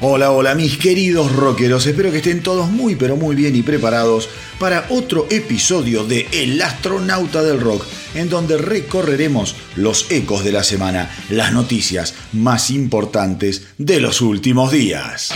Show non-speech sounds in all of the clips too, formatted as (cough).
Hola, hola mis queridos rockeros, espero que estén todos muy pero muy bien y preparados para otro episodio de El astronauta del rock, en donde recorreremos los ecos de la semana, las noticias más importantes de los últimos días.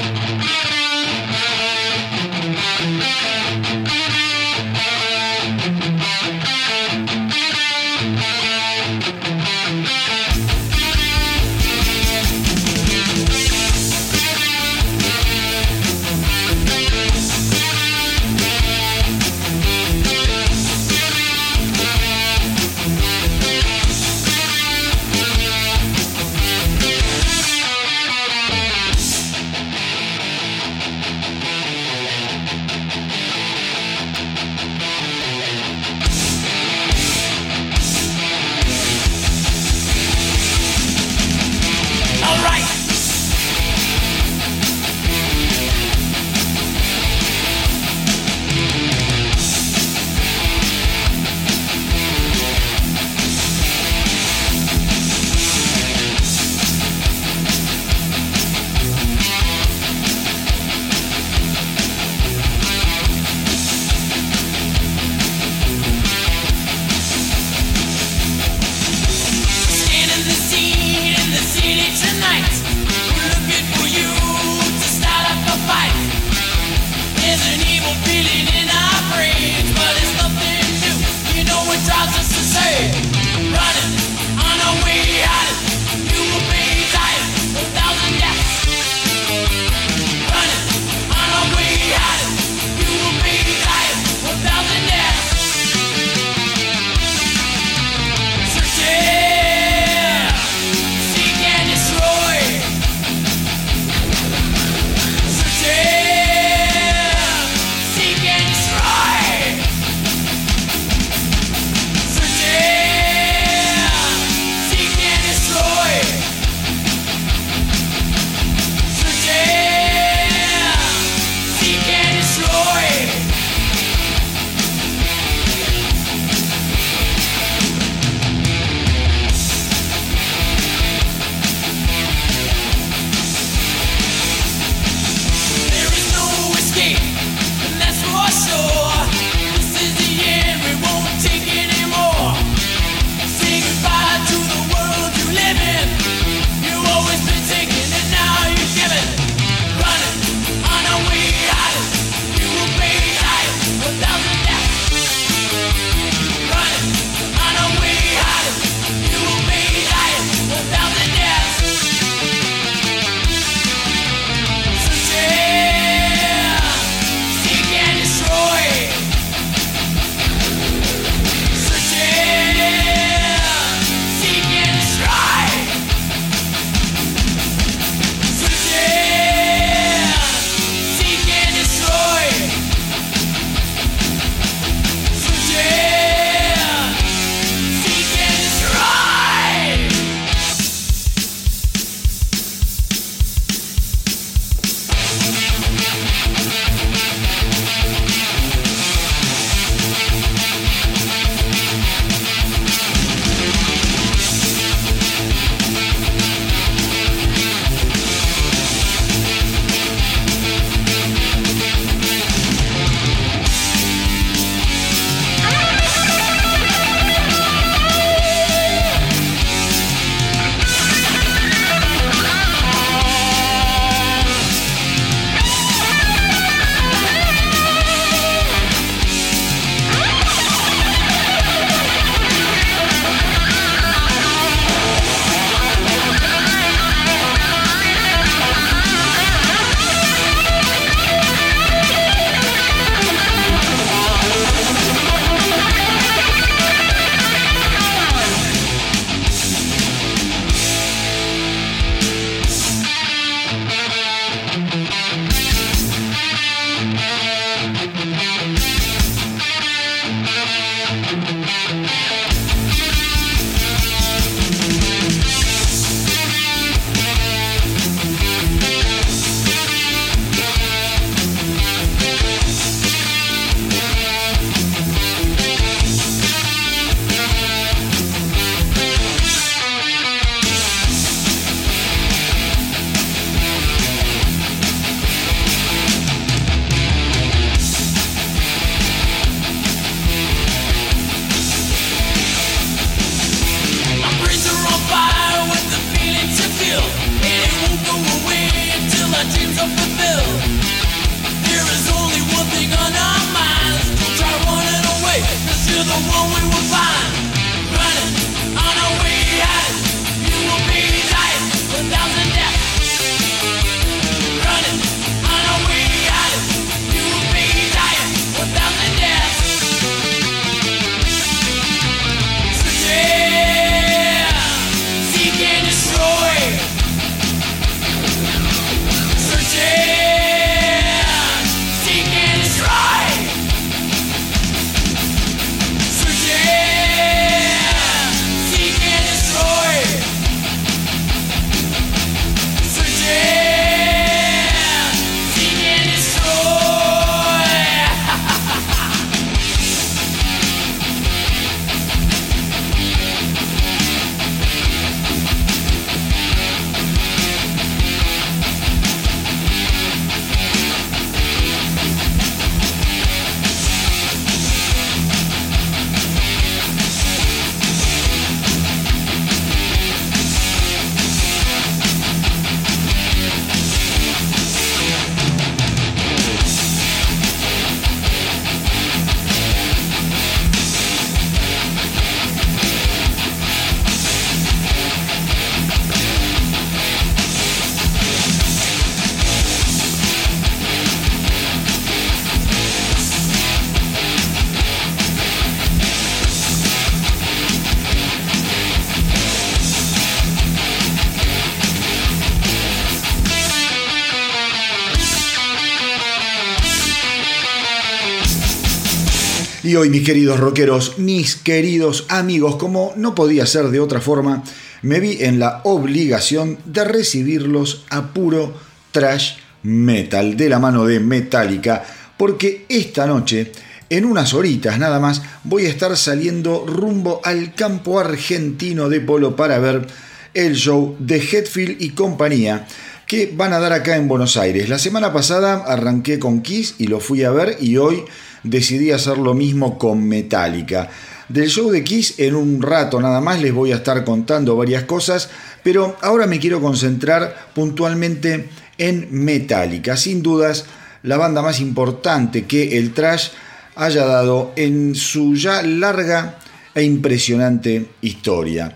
Hoy, mis queridos rockeros, mis queridos amigos, como no podía ser de otra forma, me vi en la obligación de recibirlos a puro trash metal de la mano de Metallica, porque esta noche, en unas horitas nada más, voy a estar saliendo rumbo al campo argentino de polo para ver el show de Hetfield y compañía que van a dar acá en Buenos Aires. La semana pasada arranqué con Kiss y lo fui a ver y hoy decidí hacer lo mismo con Metallica. Del show de Kiss en un rato nada más les voy a estar contando varias cosas, pero ahora me quiero concentrar puntualmente en Metallica. Sin dudas, la banda más importante que el trash haya dado en su ya larga e impresionante historia.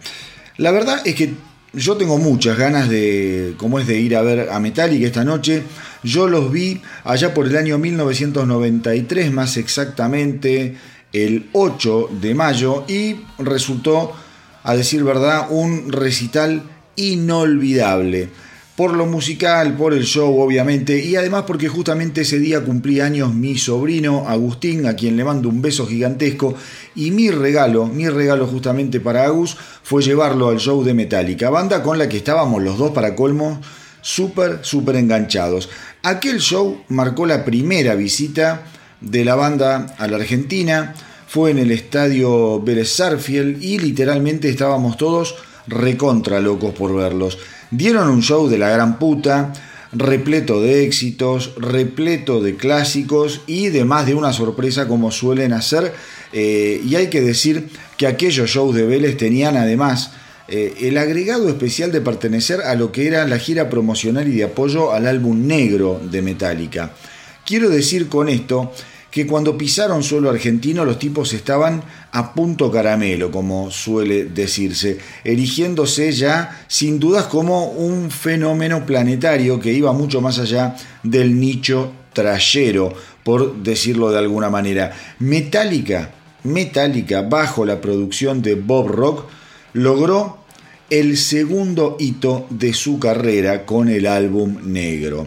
La verdad es que yo tengo muchas ganas de, como es de ir a ver a Metallica esta noche. Yo los vi allá por el año 1993, más exactamente el 8 de mayo, y resultó, a decir verdad, un recital inolvidable por lo musical, por el show obviamente, y además porque justamente ese día cumplía años mi sobrino Agustín, a quien le mando un beso gigantesco, y mi regalo, mi regalo justamente para Agus, fue llevarlo al show de Metallica, banda con la que estábamos los dos para colmo súper, súper enganchados. Aquel show marcó la primera visita de la banda a la Argentina, fue en el estadio Vélez y literalmente estábamos todos recontra locos por verlos. Dieron un show de la gran puta, repleto de éxitos, repleto de clásicos y de más de una sorpresa como suelen hacer. Eh, y hay que decir que aquellos shows de Vélez tenían además eh, el agregado especial de pertenecer a lo que era la gira promocional y de apoyo al álbum negro de Metallica. Quiero decir con esto que cuando pisaron suelo argentino los tipos estaban a punto caramelo, como suele decirse, erigiéndose ya sin dudas como un fenómeno planetario que iba mucho más allá del nicho trayero, por decirlo de alguna manera. Metallica, Metallica, bajo la producción de Bob Rock, logró el segundo hito de su carrera con el álbum negro.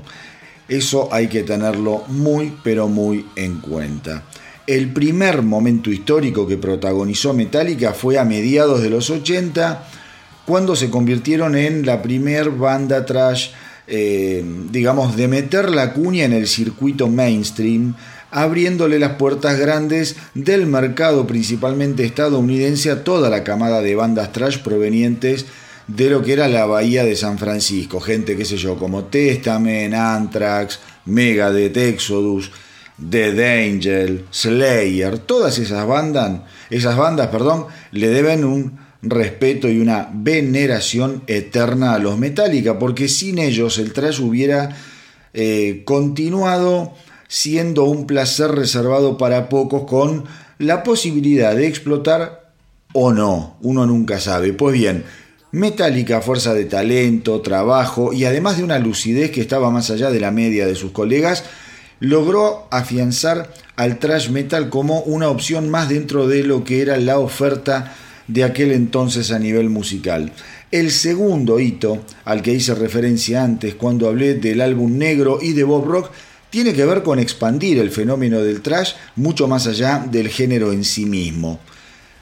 Eso hay que tenerlo muy pero muy en cuenta. El primer momento histórico que protagonizó Metallica fue a mediados de los 80, cuando se convirtieron en la primer banda trash, eh, digamos, de meter la cuña en el circuito mainstream, abriéndole las puertas grandes del mercado principalmente estadounidense a toda la camada de bandas trash provenientes de lo que era la bahía de San Francisco. Gente, qué sé yo, como Testament, Anthrax, Megadeth, Exodus, Dead Angel, Slayer, todas esas bandas, esas bandas, perdón, le deben un respeto y una veneración eterna a los Metallica, porque sin ellos el trash hubiera eh, continuado siendo un placer reservado para pocos con la posibilidad de explotar o no, uno nunca sabe. Pues bien, Metallica, fuerza de talento, trabajo y además de una lucidez que estaba más allá de la media de sus colegas, logró afianzar al thrash metal como una opción más dentro de lo que era la oferta de aquel entonces a nivel musical. El segundo hito al que hice referencia antes cuando hablé del álbum negro y de Bob Rock tiene que ver con expandir el fenómeno del thrash mucho más allá del género en sí mismo.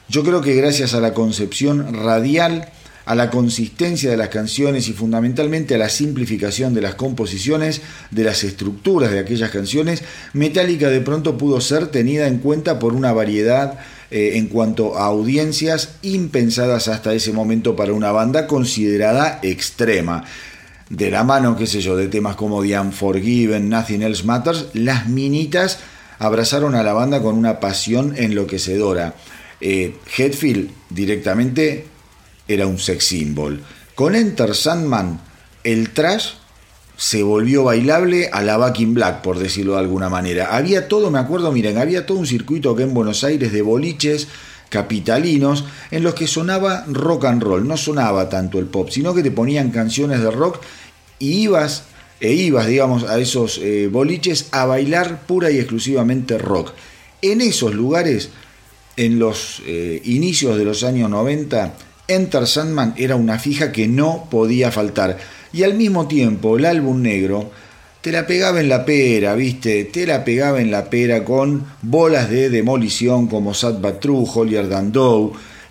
Yo creo que gracias a la concepción radial a la consistencia de las canciones y fundamentalmente a la simplificación de las composiciones, de las estructuras de aquellas canciones, Metallica de pronto pudo ser tenida en cuenta por una variedad eh, en cuanto a audiencias impensadas hasta ese momento para una banda considerada extrema. De la mano, qué sé yo, de temas como The Unforgiven, Nothing Else Matters, las minitas abrazaron a la banda con una pasión enloquecedora. Eh, Hetfield directamente era un sex symbol. Con Enter Sandman, el trash se volvió bailable a la Back in Black, por decirlo de alguna manera. Había todo, me acuerdo, miren, había todo un circuito que en Buenos Aires de boliches capitalinos en los que sonaba rock and roll, no sonaba tanto el pop, sino que te ponían canciones de rock y ibas e ibas, digamos, a esos eh, boliches a bailar pura y exclusivamente rock. En esos lugares, en los eh, inicios de los años 90, Enter Sandman era una fija que no podía faltar. Y al mismo tiempo, el álbum negro te la pegaba en la pera, ¿viste? Te la pegaba en la pera con bolas de demolición como Sad But True, Holier Than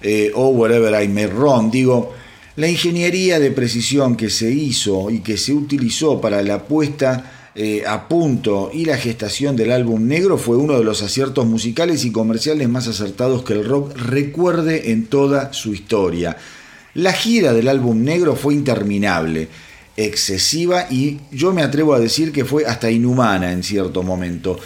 eh, o Wherever I May Wrong. Digo, la ingeniería de precisión que se hizo y que se utilizó para la puesta eh, a punto y la gestación del álbum negro fue uno de los aciertos musicales y comerciales más acertados que el rock recuerde en toda su historia. La gira del álbum negro fue interminable, excesiva y yo me atrevo a decir que fue hasta inhumana en cierto momento.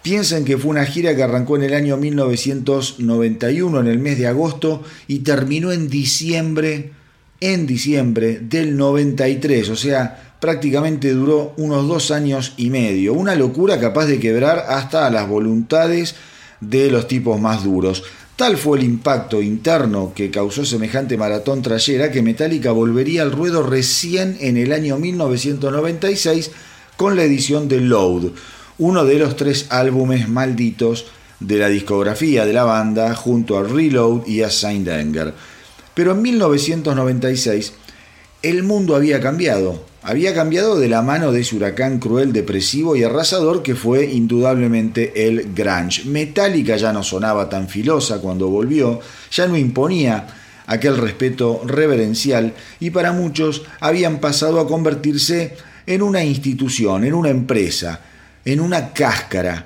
Piensen que fue una gira que arrancó en el año 1991, en el mes de agosto, y terminó en diciembre, en diciembre del 93, o sea, prácticamente duró unos dos años y medio, una locura capaz de quebrar hasta las voluntades de los tipos más duros. Tal fue el impacto interno que causó semejante maratón trayera que Metallica volvería al ruedo recién en el año 1996 con la edición de Load, uno de los tres álbumes malditos de la discografía de la banda junto a Reload y a Saint Anger. Pero en 1996 el mundo había cambiado había cambiado de la mano de ese huracán cruel, depresivo y arrasador que fue indudablemente el grunge. Metallica ya no sonaba tan filosa cuando volvió, ya no imponía aquel respeto reverencial y para muchos habían pasado a convertirse en una institución, en una empresa, en una cáscara,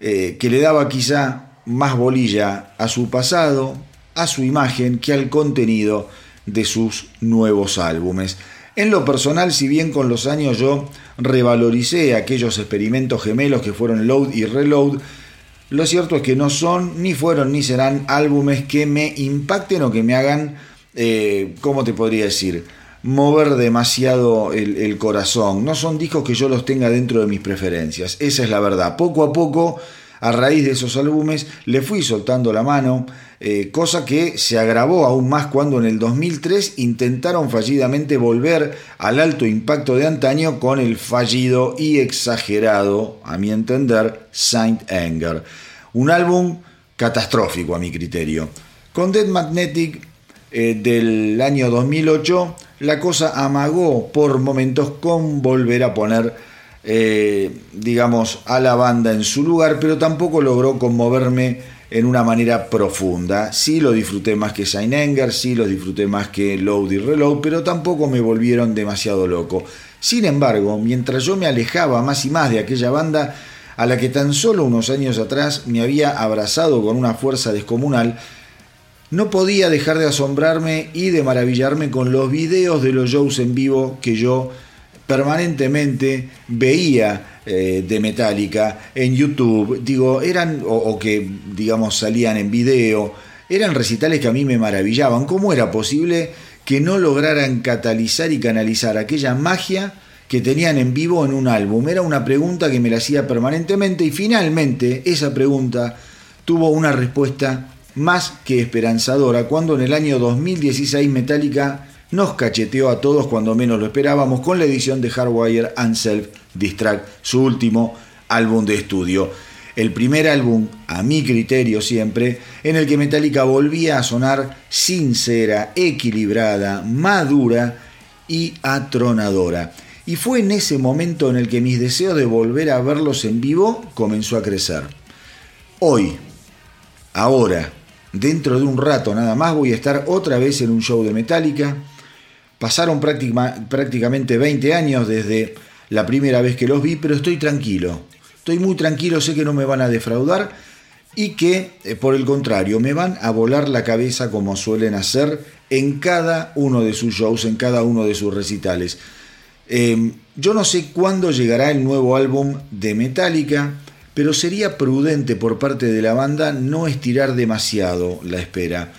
eh, que le daba quizá más bolilla a su pasado, a su imagen, que al contenido de sus nuevos álbumes. En lo personal, si bien con los años yo revaloricé aquellos experimentos gemelos que fueron Load y Reload, lo cierto es que no son, ni fueron, ni serán álbumes que me impacten o que me hagan, eh, ¿cómo te podría decir? mover demasiado el, el, corazón. No son discos que yo los tenga dentro de mis preferencias. Esa es la verdad. Poco a poco a raíz de esos álbumes le fui soltando la mano, eh, cosa que se agravó aún más cuando en el 2003 intentaron fallidamente volver al alto impacto de antaño con el fallido y exagerado, a mi entender, Saint Anger. Un álbum catastrófico a mi criterio. Con Dead Magnetic eh, del año 2008, la cosa amagó por momentos con volver a poner eh, digamos, a la banda en su lugar, pero tampoco logró conmoverme en una manera profunda. Sí lo disfruté más que Anger, sí lo disfruté más que Load y Reload, pero tampoco me volvieron demasiado loco. Sin embargo, mientras yo me alejaba más y más de aquella banda, a la que tan solo unos años atrás me había abrazado con una fuerza descomunal, no podía dejar de asombrarme y de maravillarme con los videos de los shows en vivo que yo permanentemente veía eh, de Metallica en YouTube, digo, eran, o, que digamos salían en video, eran recitales que a mí me maravillaban. ¿Cómo era posible que no lograran catalizar y canalizar aquella magia que tenían en vivo en un álbum? Era una pregunta que me la hacía permanentemente y finalmente esa pregunta tuvo una respuesta más que esperanzadora cuando en el año 2016 Metallica nos cacheteó a todos cuando menos lo esperábamos con la edición de Hardwire and Self Distract, su último álbum de estudio. El primer álbum, a mi criterio siempre, en el que Metallica volvía a sonar sincera, equilibrada, madura y atronadora. Y fue en ese momento en el que mis deseos de volver a verlos en vivo comenzó a crecer. Hoy, ahora, dentro de un rato nada más, voy a estar otra vez en un show de Metallica Pasaron prácticamente 20 años desde la primera vez que los vi, pero estoy tranquilo. Estoy muy tranquilo, sé que no me van a defraudar y que, eh, por el contrario, me van a volar la cabeza como suelen hacer en cada uno de sus shows, en cada uno de sus recitales. Em, yo no sé cuándo llegará el nuevo álbum de Metallica, pero sería prudente por parte de la banda no estirar demasiado la espera.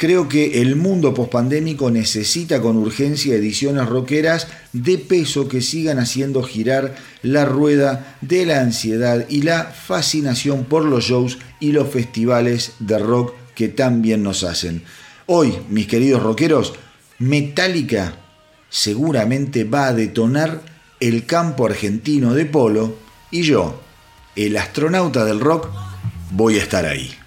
Creo que el mundo pospandémico necesita con urgencia ediciones rockeras de peso que sigan haciendo girar la rueda de la ansiedad y la fascinación por los shows y los festivales de rock que tan bien nos hacen. Hoy, mis queridos rockeros, Metallica seguramente va a detonar el campo argentino de polo y yo, el astronauta del rock, voy a estar ahí.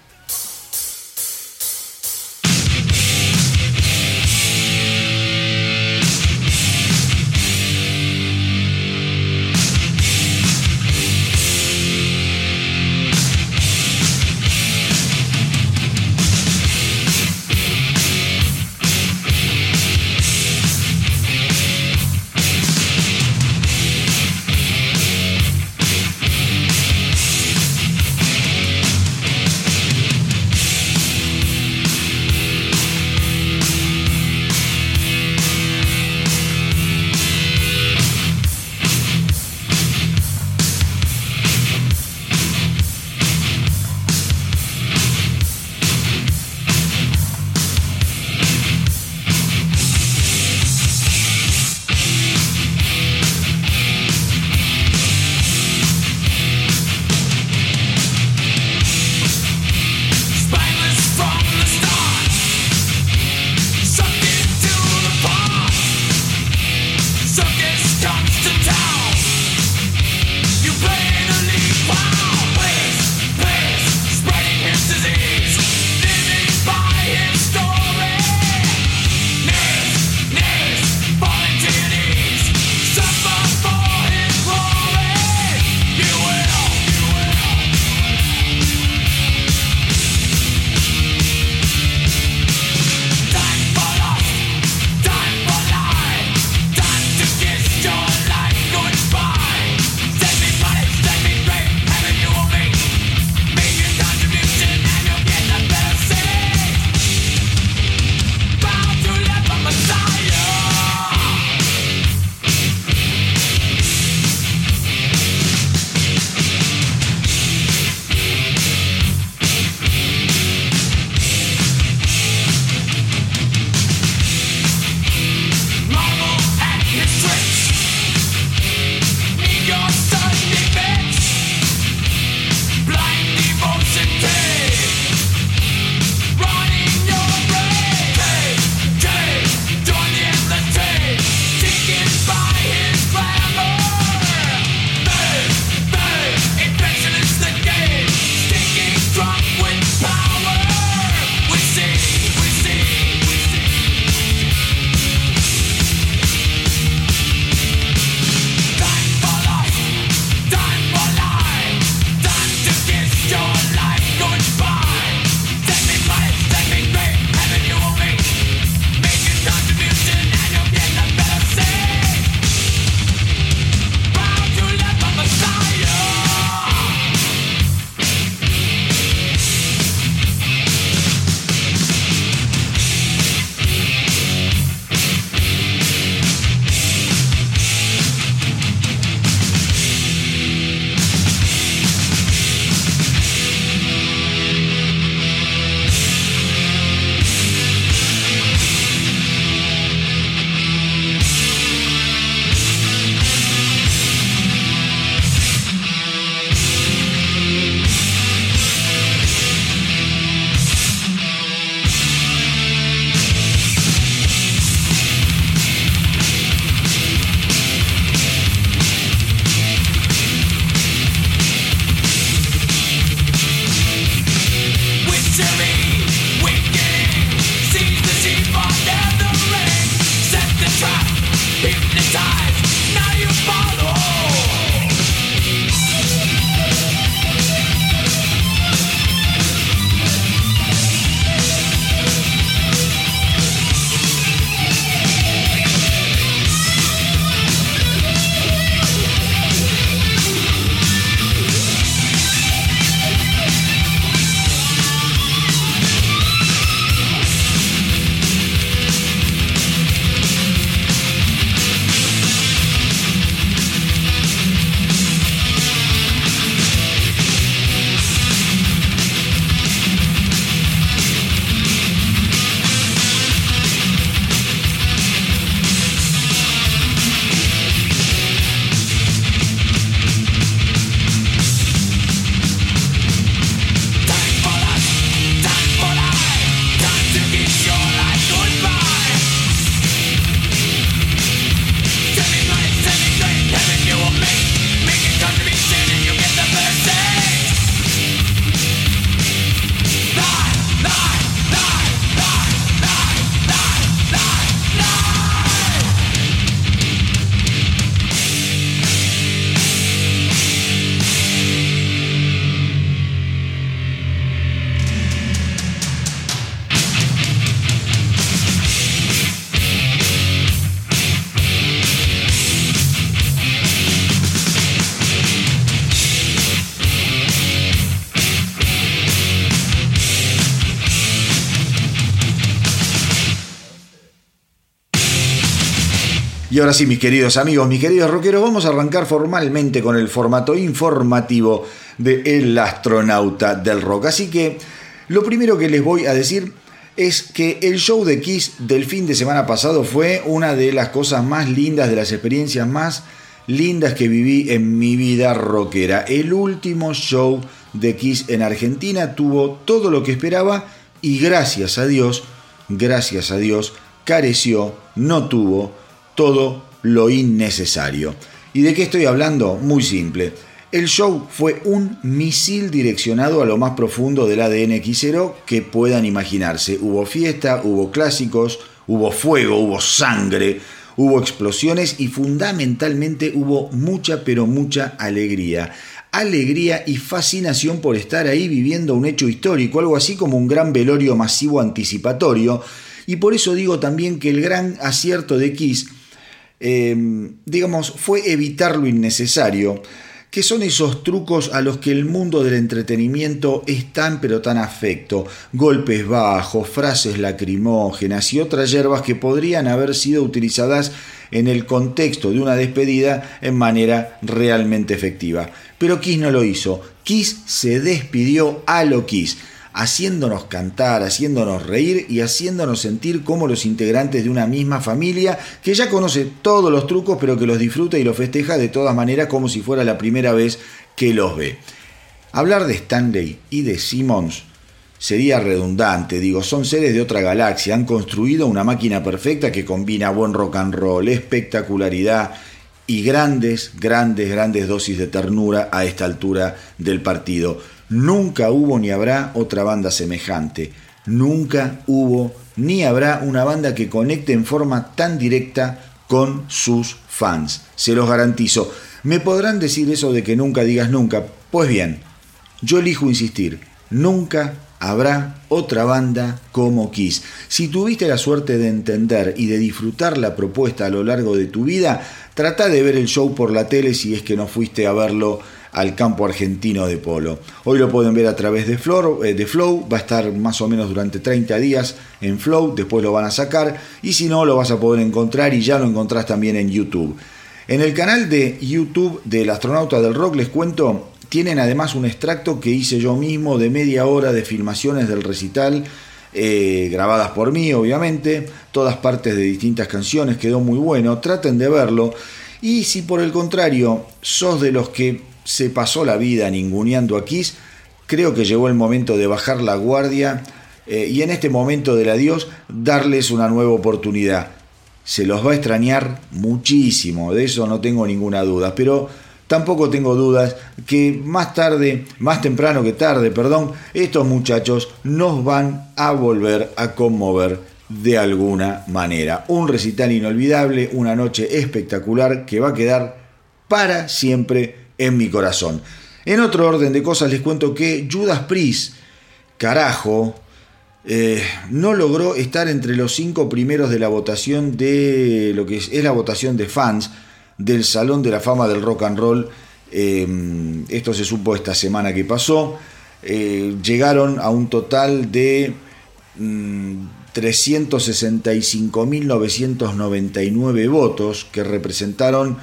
Y ahora sí, mis queridos amigos, mis queridos rockeros, vamos a arrancar formalmente con el formato informativo de El astronauta del rock. Así que lo primero que les voy a decir es que el show de Kiss del fin de semana pasado fue una de las cosas más lindas, de las experiencias más lindas que viví en mi vida rockera. El último show de Kiss en Argentina tuvo todo lo que esperaba y gracias a Dios, gracias a Dios, careció, no tuvo todo lo innecesario. ¿Y de qué estoy hablando? Muy simple. El show fue un misil direccionado a lo más profundo del ADN quisero que puedan imaginarse. Hubo fiesta, hubo clásicos, hubo fuego, hubo sangre, hubo explosiones y fundamentalmente hubo mucha pero mucha alegría. Alegría y fascinación por estar ahí viviendo un hecho histórico, algo así como un gran velorio masivo anticipatorio. Y por eso digo también que el gran acierto de Kiss Em, digamos, fue evitar lo innecesario, que son esos trucos a los que el mundo del entretenimiento es tan pero tan afecto, golpes bajos, frases lacrimógenas y otras hierbas que podrían haber sido utilizadas en el contexto de una despedida en manera realmente efectiva. Pero Kiss no lo hizo, Kiss se despidió a lo Kiss haciéndonos cantar, haciéndonos reír y haciéndonos sentir como los integrantes de una misma familia que ya conoce todos los trucos pero que los disfruta y los festeja de todas maneras como si fuera la primera vez que los ve. Hablar de Stanley y de Simmons sería redundante, digo, son seres de otra galaxia, han construido una máquina perfecta que combina buen rock and roll, espectacularidad y grandes, grandes, grandes dosis de ternura a esta altura del partido. Nunca hubo ni habrá otra banda semejante. Nunca hubo ni habrá una banda que conecte en forma tan directa con sus fans. Se los garantizo. Me podrán decir eso de que nunca digas nunca. Pues bien, yo elijo insistir. Nunca habrá otra banda como Kiss. Si tuviste la suerte de entender y de disfrutar la propuesta a lo largo de tu vida, trata de ver el show por la tele si es que no fuiste a verlo al campo argentino de polo. Hoy lo pueden ver a través de Flow, eh, de Flow, va a estar más o menos durante 30 días en Flow, después lo van a sacar y si no lo vas a poder encontrar y ya lo encontrás también en YouTube. En el canal de YouTube del astronauta del rock les cuento, tienen además un extracto que hice yo mismo de media hora de filmaciones del recital. Eh, grabadas por mí, obviamente, todas partes de distintas canciones, quedó muy bueno, traten de verlo. Y si por el contrario sos de los que se pasó la vida ninguneando a Kiss, creo que llegó el momento de bajar la guardia eh, y en este momento del adiós darles una nueva oportunidad. Se los va a extrañar muchísimo, de eso no tengo ninguna duda, pero tampoco tengo dudas que más tarde, más temprano que tarde, perdón, estos muchachos nos van a volver a conmover de alguna manera. Un recital inolvidable, una noche espectacular que va a quedar para siempre en mi corazón. En otro orden de cosas les cuento que Judas Priest, carajo, eh, no logró estar entre los cinco primeros de la votación de lo que es, la votación de fans del Salón de la Fama del Rock and Roll. Eh, esto se supo esta semana que pasó. Eh, llegaron a un total de 365.999 mm, votos que representaron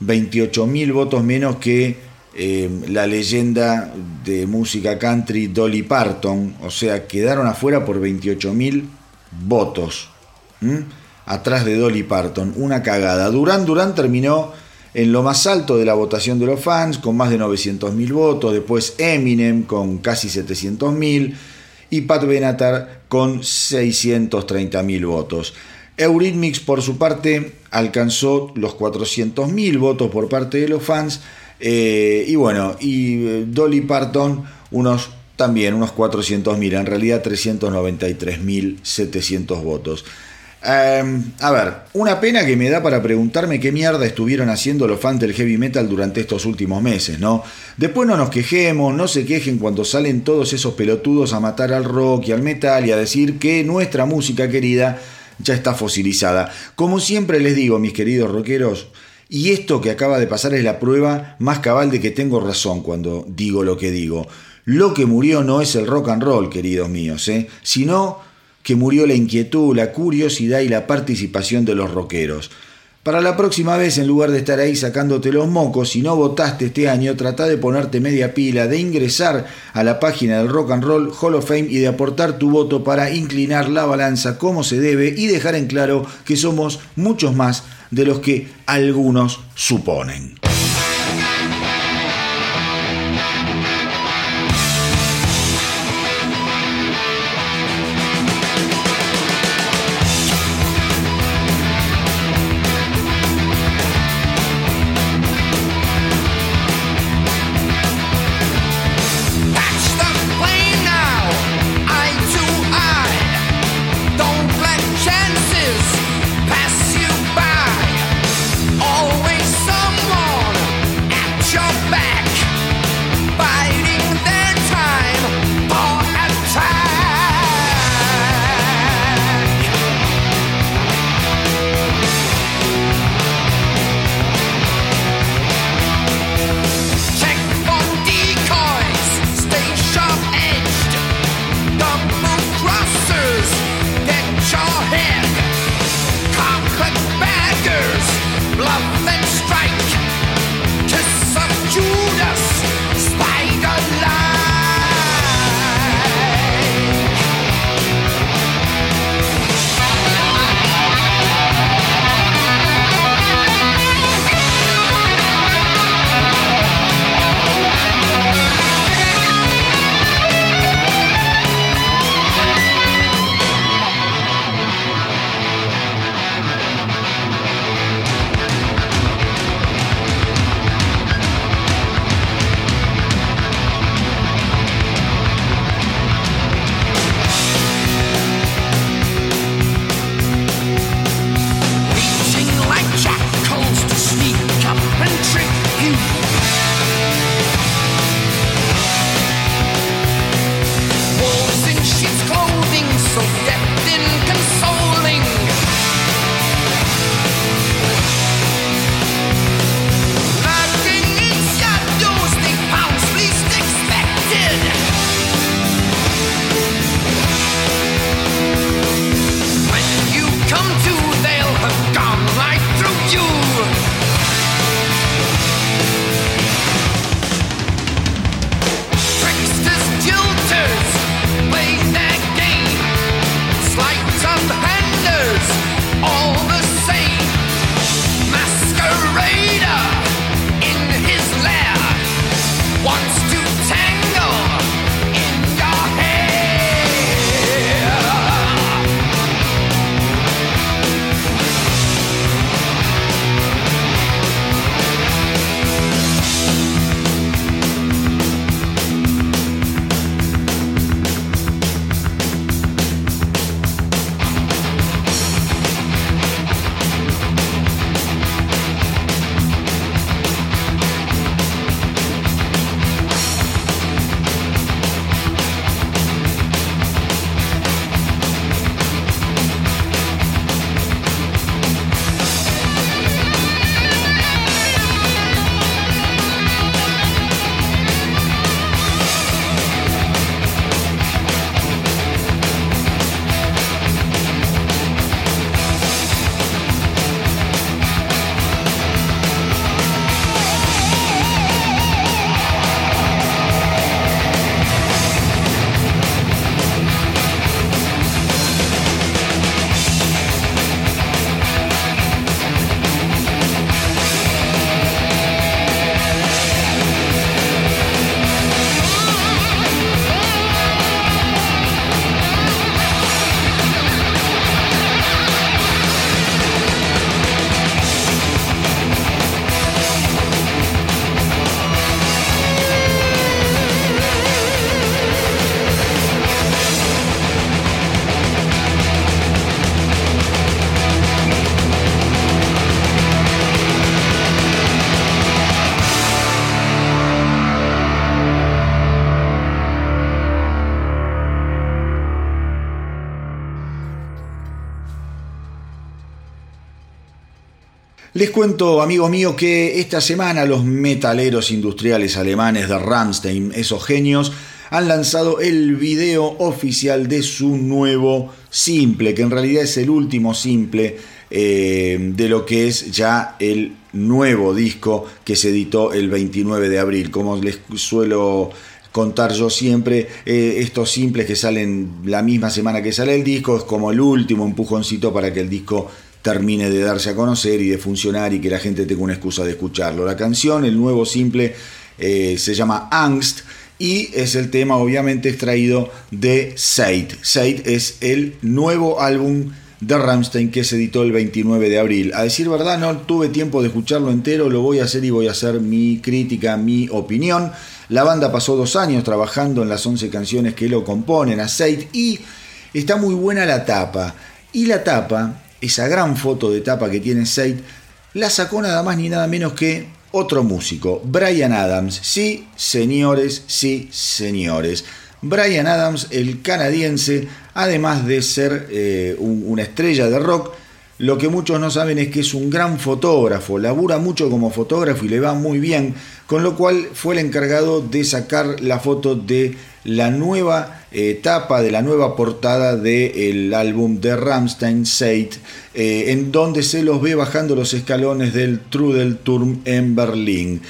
28.000 votos menos que eh, la leyenda de música country Dolly Parton, o sea, quedaron afuera por 28.000 votos, atrás de Dolly Parton, una cagada. Durán Durán terminó en lo más alto de la votación de los fans, con más de 900.000 votos, después Eminem con casi 700.000 y Pat Benatar con 630.000 votos. Eurythmics, por su parte, alcanzó los 400.000 votos por parte de los fans. Eh, y bueno, y eh, Dolly Parton, unos también, unos 400.000, en realidad 393.700 votos. Em, a ver, una pena que me da para preguntarme qué mierda estuvieron haciendo los fans del heavy metal durante estos últimos meses, ¿no? Después no nos quejemos, no se quejen cuando salen todos esos pelotudos a matar al rock y al metal y a decir que nuestra música querida ya está fosilizada. Como siempre les digo, mis queridos rockeros, y esto que acaba de pasar es la prueba más cabal de que tengo razón cuando digo lo que digo. Lo que murió no es el rock and roll, queridos míos, ¿eh? sino que murió la inquietud, la curiosidad y la participación de los rockeros. Para la próxima vez, en lugar de estar ahí sacándote los mocos, si no votaste este año, trata de ponerte media pila, de ingresar a la página del Rock and Roll Hall of Fame y de aportar tu voto para inclinar la balanza como se debe y dejar en claro que somos muchos más de los que algunos suponen. Les cuento, amigo mío, que esta semana los metaleros industriales alemanes de Rammstein, esos genios, han lanzado el video oficial de su nuevo simple, que en realidad es el último simple eh, de lo que es ya el nuevo disco que se editó el 29 de abril. Como les suelo contar yo siempre, eh, estos simples que salen la misma semana que sale el disco es como el último empujoncito para que el disco termine de darse a conocer y de funcionar y que la gente tenga una excusa de escucharlo. La canción, el nuevo simple, eh, se llama Angst y es el tema obviamente extraído de Seid. Seid es el nuevo álbum de Rammstein que se editó el 29 de abril. A decir verdad, no tuve tiempo de escucharlo entero, lo voy a hacer y voy a hacer mi crítica, mi opinión. La banda pasó dos años trabajando en las 11 canciones que lo componen, a Seid, y está muy buena la tapa. Y la tapa, esa gran foto de tapa que tiene Seid, la sacó nada más ni nada menos que otro músico, Brian Adams. Sí, señores, sí, señores. Brian Adams, el canadiense, además de ser eh, una estrella de rock, lo que muchos no saben es que es un gran fotógrafo, labura mucho como fotógrafo y le va muy bien, con lo cual fue el encargado de sacar la foto de la nueva etapa, de la nueva portada del álbum de Rammstein Seid, eh, en donde se los ve bajando los escalones del Trudelturm en Berlín,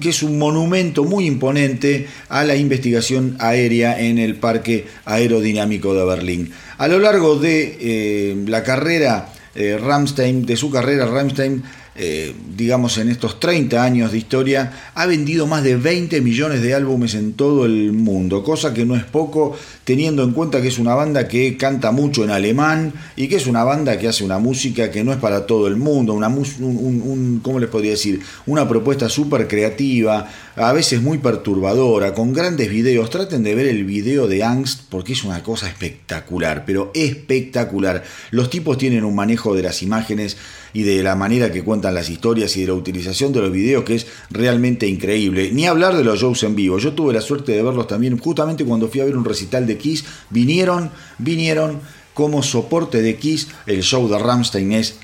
que es un monumento muy imponente a la investigación aérea en el Parque Aerodinámico de Berlín. A lo largo de eh, la carrera eh, de su carrera, Ramstein, eh, digamos en estos 30 años de historia, ha vendido más de 20 millones de álbumes en todo el mundo, cosa que no es poco teniendo en cuenta que es una banda que canta mucho en alemán y que es una banda que hace una música que no es para todo el mundo, una un, ¿cómo les podría decir? Una propuesta súper creativa, a veces muy perturbadora, con grandes videos. Traten de ver el video de Angst porque es una cosa espectacular, pero espectacular. Los tipos tienen un manejo de las imágenes y de la manera que cuentan las historias y de la utilización de los videos que es realmente increíble. Ni hablar de los shows en vivo. Yo tuve la suerte de verlos también justamente cuando fui a ver un recital de Kiss. Vinieron, vinieron como soporte de Kiss. El show de Ramstein es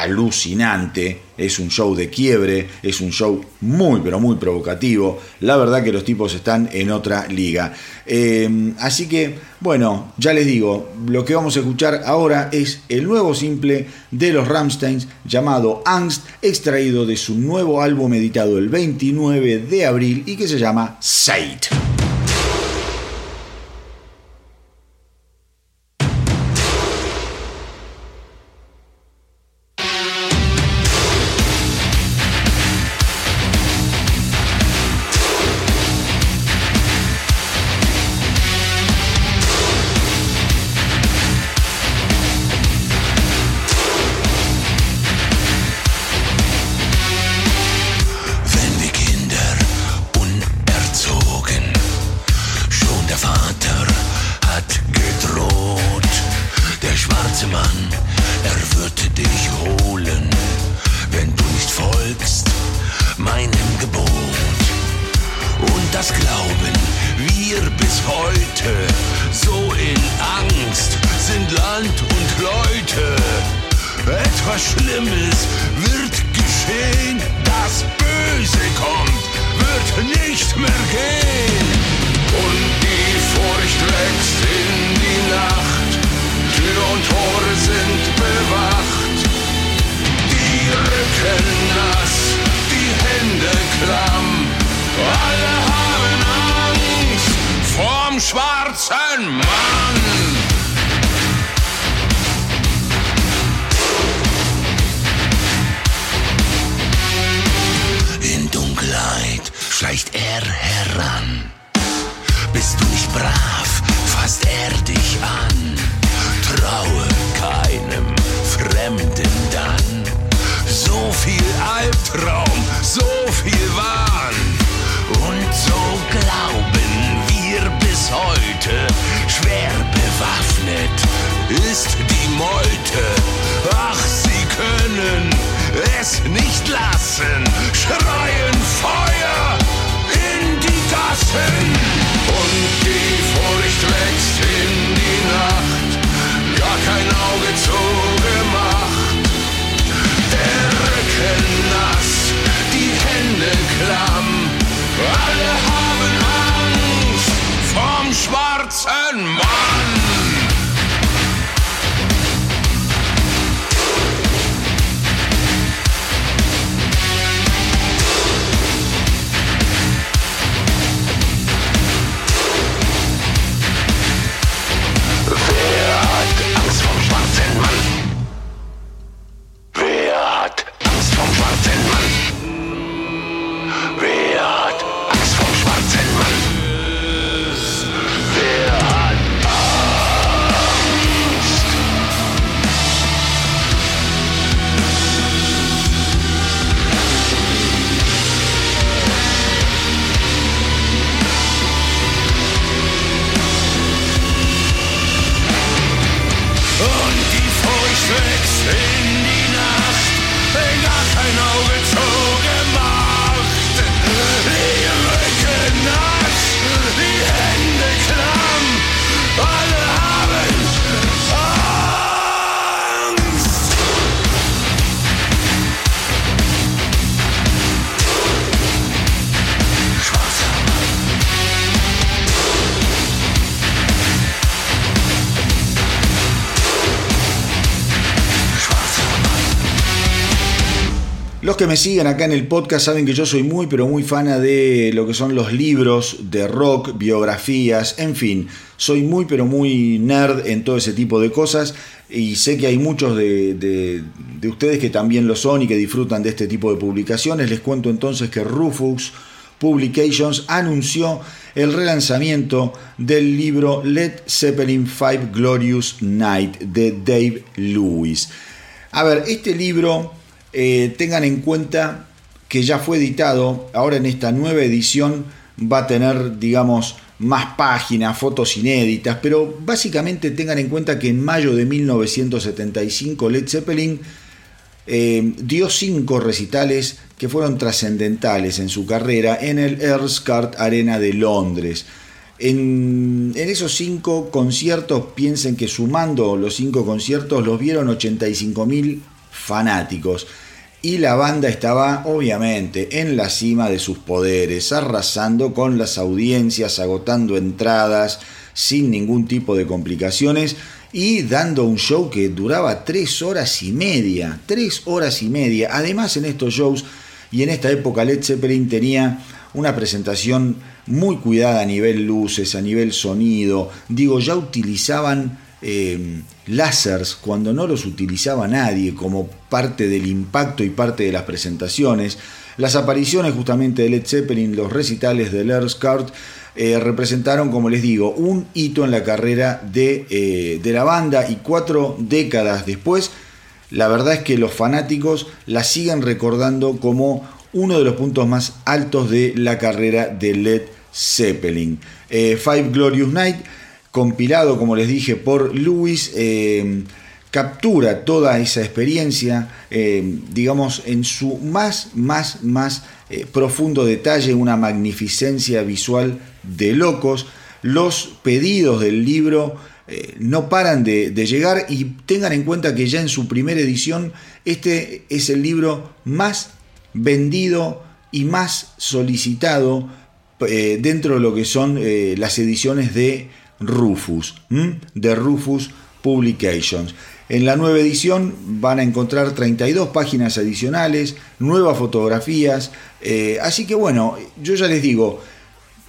alucinante, es un show de quiebre, es un show muy pero muy provocativo, la verdad que los tipos están en otra liga. Em, así que, bueno, ya les digo, lo que vamos a escuchar ahora es el nuevo simple de los Ramsteins llamado Angst, extraído de su nuevo álbum editado el 29 de abril y que se llama Sight. Los que me siguen acá en el podcast saben que yo soy muy pero muy fana de lo que son los libros de rock, biografías, en fin, soy muy pero muy nerd en todo ese tipo de cosas y sé que hay muchos de, de, ustedes que también lo son y que disfrutan de este tipo de publicaciones. Les cuento entonces que Rufus Publications anunció el relanzamiento del libro Led Zeppelin 5 Glorious Night de Dave Lewis. A ver, este libro eh, tengan en cuenta que ya fue editado, ahora en esta nueva edición va a tener, digamos, más páginas, fotos inéditas, pero básicamente tengan en cuenta que en mayo de 1975 Led Zeppelin eh, dio cinco recitales que fueron trascendentales en su carrera en el Earl's Arena de Londres. En, en, esos cinco conciertos, piensen que sumando los cinco conciertos los vieron 85.000 fanáticos y la banda estaba obviamente en la cima de sus poderes, arrasando con las audiencias, agotando entradas sin ningún tipo de complicaciones y dando un show que duraba tres horas y media, tres horas y media. Además en estos shows y en esta época Led Zeppelin tenía una presentación muy cuidada a nivel luces, a nivel sonido. Digo, ya utilizaban eh, láseres cuando no los utilizaba nadie como parte del impacto y parte de las presentaciones. Las apariciones justamente de Led Zeppelin, los recitales de Lars Cart, eh, representaron, como les digo, un hito en la carrera de, eh, de la banda y cuatro décadas después, la verdad es que los fanáticos la siguen recordando como uno de los puntos más altos de la carrera de Led Zeppelin. Five Glorious Night compilado, como les dije, por Lewis, eh, captura toda esa experiencia, eh, digamos, en su más, más, más eh, profundo detalle, una magnificencia visual de locos. Los pedidos del libro no paran de, llegar y tengan en cuenta que ya en su primera edición este es el libro más vendido y más solicitado dentro de lo que son las ediciones de Rufus, de Rufus Publications. En la nueva edición van a encontrar 32 páginas adicionales, nuevas fotografías, eh, así que bueno, yo ya les digo,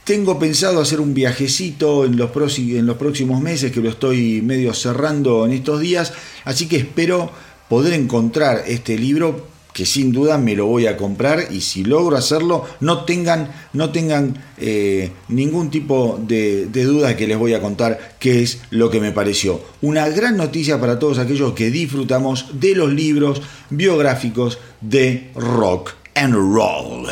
tengo pensado hacer un viajecito en los, en los próximos meses, que lo estoy medio cerrando en estos días, así que espero poder encontrar este libro que sin duda me lo voy a comprar y si logro hacerlo, no tengan, no tengan eh, ningún tipo de, de, duda que les voy a contar qué es lo que me pareció. Una gran noticia para todos aquellos que disfrutamos de los libros biográficos de rock and roll.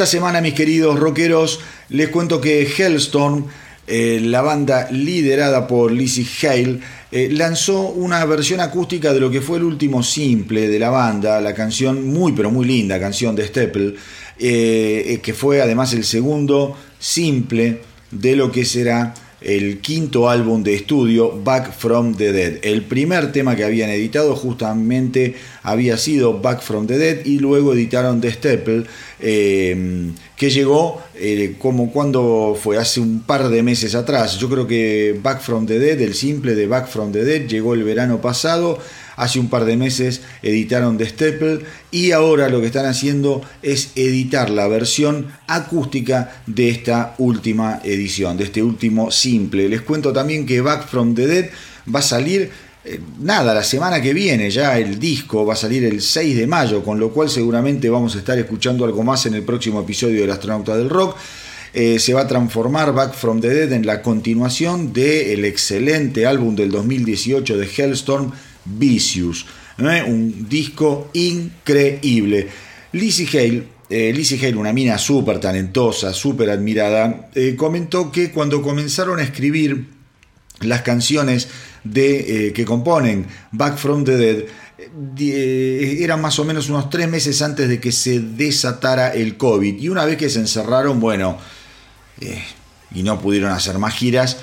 Esta semana, mis queridos rockeros, les cuento que Hellstorm, eh, la banda liderada por Lizzie Hale, eh, lanzó una versión acústica de lo que fue el último simple de la banda, la canción muy pero muy linda, canción de Staple, eh, que fue además el segundo simple de lo que será el quinto álbum de estudio Back from the Dead. El primer tema que habían editado justamente había sido Back from the Dead y luego editaron The Staple, eh, que llegó eh, como cuando fue hace un par de meses atrás. Yo creo que Back from the Dead, el simple de Back from the Dead, llegó el verano pasado Hace un par de meses editaron The Staple y ahora lo que están haciendo es editar la versión acústica de esta última edición, de este último simple. Les cuento también que Back from the Dead va a salir eh, nada, la semana que viene ya el disco va a salir el 6 de mayo, con lo cual seguramente vamos a estar escuchando algo más en el próximo episodio del Astronauta del Rock. Eh, se va a transformar Back from the Dead en la continuación del excelente álbum del 2018 de Hellstorm, Vicious. Un disco increíble. Lizzie Hale, eh, Lizzie Hale, una mina súper talentosa, súper admirada, eh, comentó que cuando comenzaron a escribir las canciones de, eh, que componen Back from the Dead, eran más o menos unos tres meses antes de que se desatara el COVID. Y una vez que se encerraron, bueno, y no pudieron hacer más giras,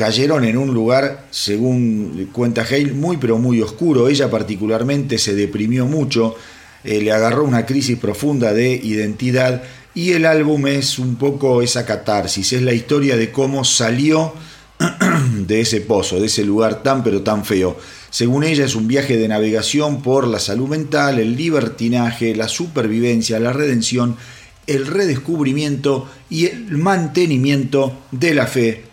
cayeron en un lugar, según cuenta Hale, muy pero muy oscuro. Ella particularmente se deprimió mucho, eh, le agarró una crisis profunda de identidad y el álbum es un poco esa catarsis, es la historia de cómo salió (clears throat) de ese pozo, de ese lugar tan pero tan feo. Según ella es un viaje de navegación por la salud mental, el libertinaje, la supervivencia, la redención, el redescubrimiento y el mantenimiento de la fe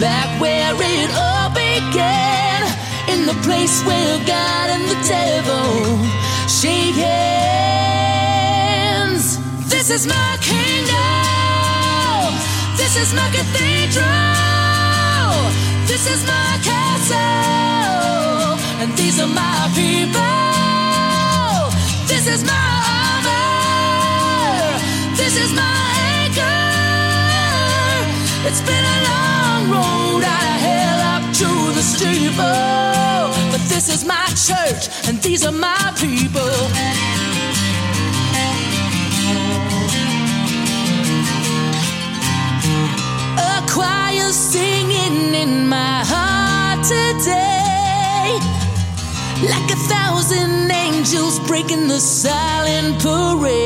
back where it all began. In the place where God and the devil shake hands. This is my kingdom. This is my cathedral. Church, and these are my people. A choir singing in my heart today. Like a thousand angels breaking the silent parade.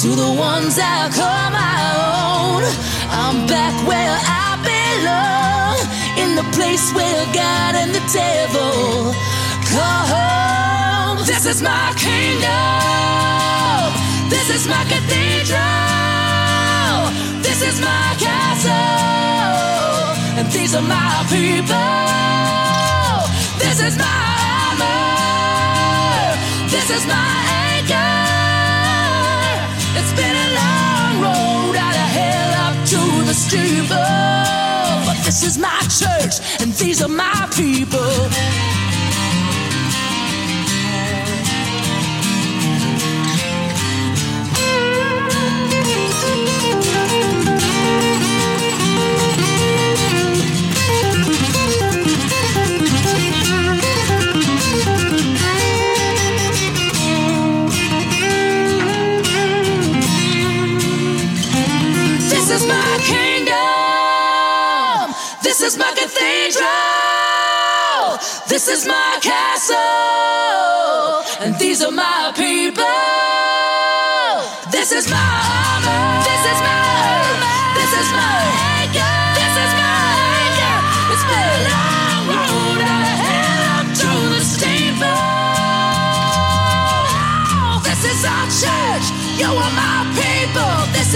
To the ones I call my own, I'm back where I place where God and the devil call home. This is my kingdom. This is my cathedral. This is my castle. And these are my people. This is my armor. This is my anchor. It's been a long road out of hell up to the steeple. Church, and these are my people. Is my cathedral. This is my castle. And these are my people. This is my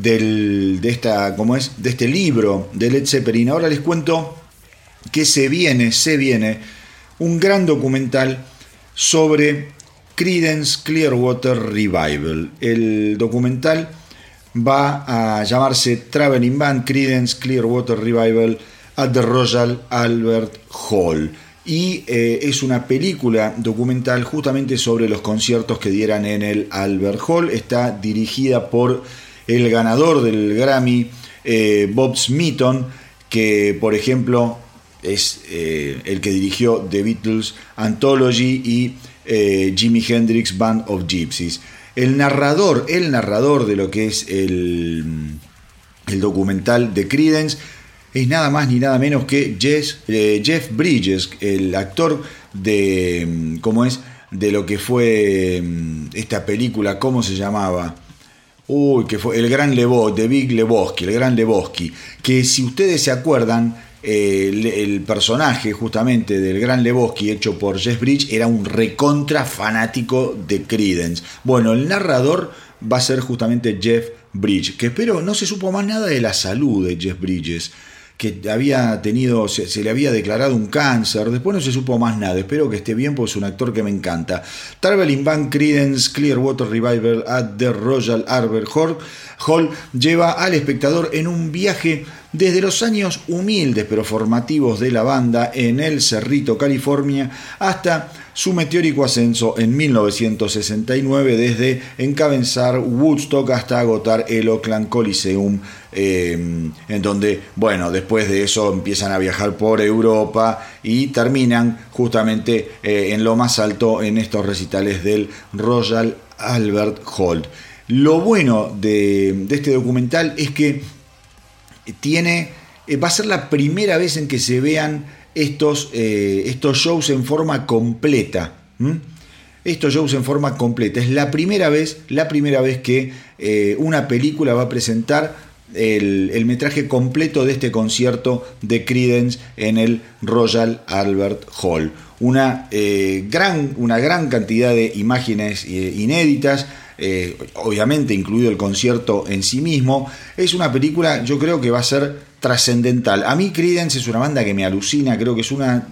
del, de, esta, ¿cómo es? de este libro de Led Zeppelin. Ahora les cuento que se viene, se viene un gran documental sobre Creedence Clearwater Revival. El documental va a llamarse Traveling Band Creedence Clearwater Revival at the Royal Albert Hall. Y eh, es una película documental justamente sobre los conciertos que dieran en el Albert Hall. Está dirigida por el ganador del Grammy, eh, Bob Smithon, que por ejemplo es eh, el que dirigió The Beatles Anthology y eh, Jimi Hendrix Band of Gypsies. El narrador, el narrador de lo que es el, el documental de Creedence es nada más ni nada menos que Jeff Bridges, el actor de mm, cómo es de lo que fue mm, esta película, ¿cómo se llamaba? Uy, que fue el gran Lebowski, de Big Lebowski, el gran Lebowski, que si ustedes se acuerdan, eh, el, personaje justamente del gran Lebowski hecho por Jeff Bridges era un recontra fanático de Creedence. Bueno, el narrador va a ser justamente Jeff Bridges, que espero no se supo más nada de la salud de Jeff Bridges que había tenido, se, le había declarado un cáncer, después no se supo más nada, espero que esté bien porque es un actor que me encanta. Traveling Band Creedence Clearwater Revival at the Royal Hall, Hall lleva al espectador en un viaje desde los años humildes pero formativos de la banda en el Cerrito, California, hasta su meteórico ascenso en 1969 desde encabezar Woodstock hasta agotar el Oakland Coliseum, eh, en donde, bueno, después de eso empiezan a viajar por Europa y terminan justamente eh, en lo más alto en estos recitales del Royal Albert Hall. Lo bueno de, de este documental es que tiene, eh, va a ser la primera vez en que se vean estos, eh, estos shows en forma completa. Estos shows en forma completa. Es la primera vez, la primera vez que eh, una película va a presentar el, el metraje completo de este concierto de Creedence en el Royal Albert Hall. Una, eh, gran, una gran cantidad de imágenes inéditas, obviamente incluido el concierto en sí mismo. Es una película, yo creo que va a ser trascendental. A mí Creedence es una banda que me alucina, creo que es una,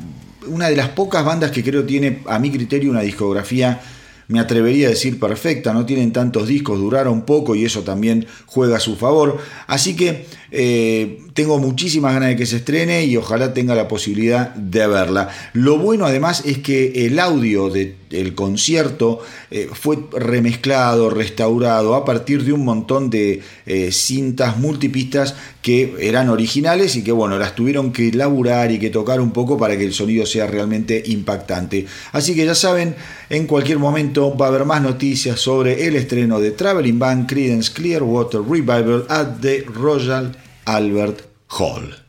una de las pocas bandas que creo tiene a mi criterio una discografía me atrevería a decir perfecta, no tienen tantos discos, duraron poco y eso también juega a su favor. Así que eh, tengo muchísimas ganas de que se estrene y ojalá tenga la posibilidad de verla. Lo bueno además es que el audio del concierto eh, fue remezclado, restaurado a partir de un montón de eh, cintas multipistas que eran originales y que bueno, las tuvieron que laburar y que tocar un poco para que el sonido sea realmente impactante. Así que ya saben, en cualquier momento va a haber más noticias sobre el estreno de Traveling Band Creedence Clearwater Revival at the Royal Albert Hall.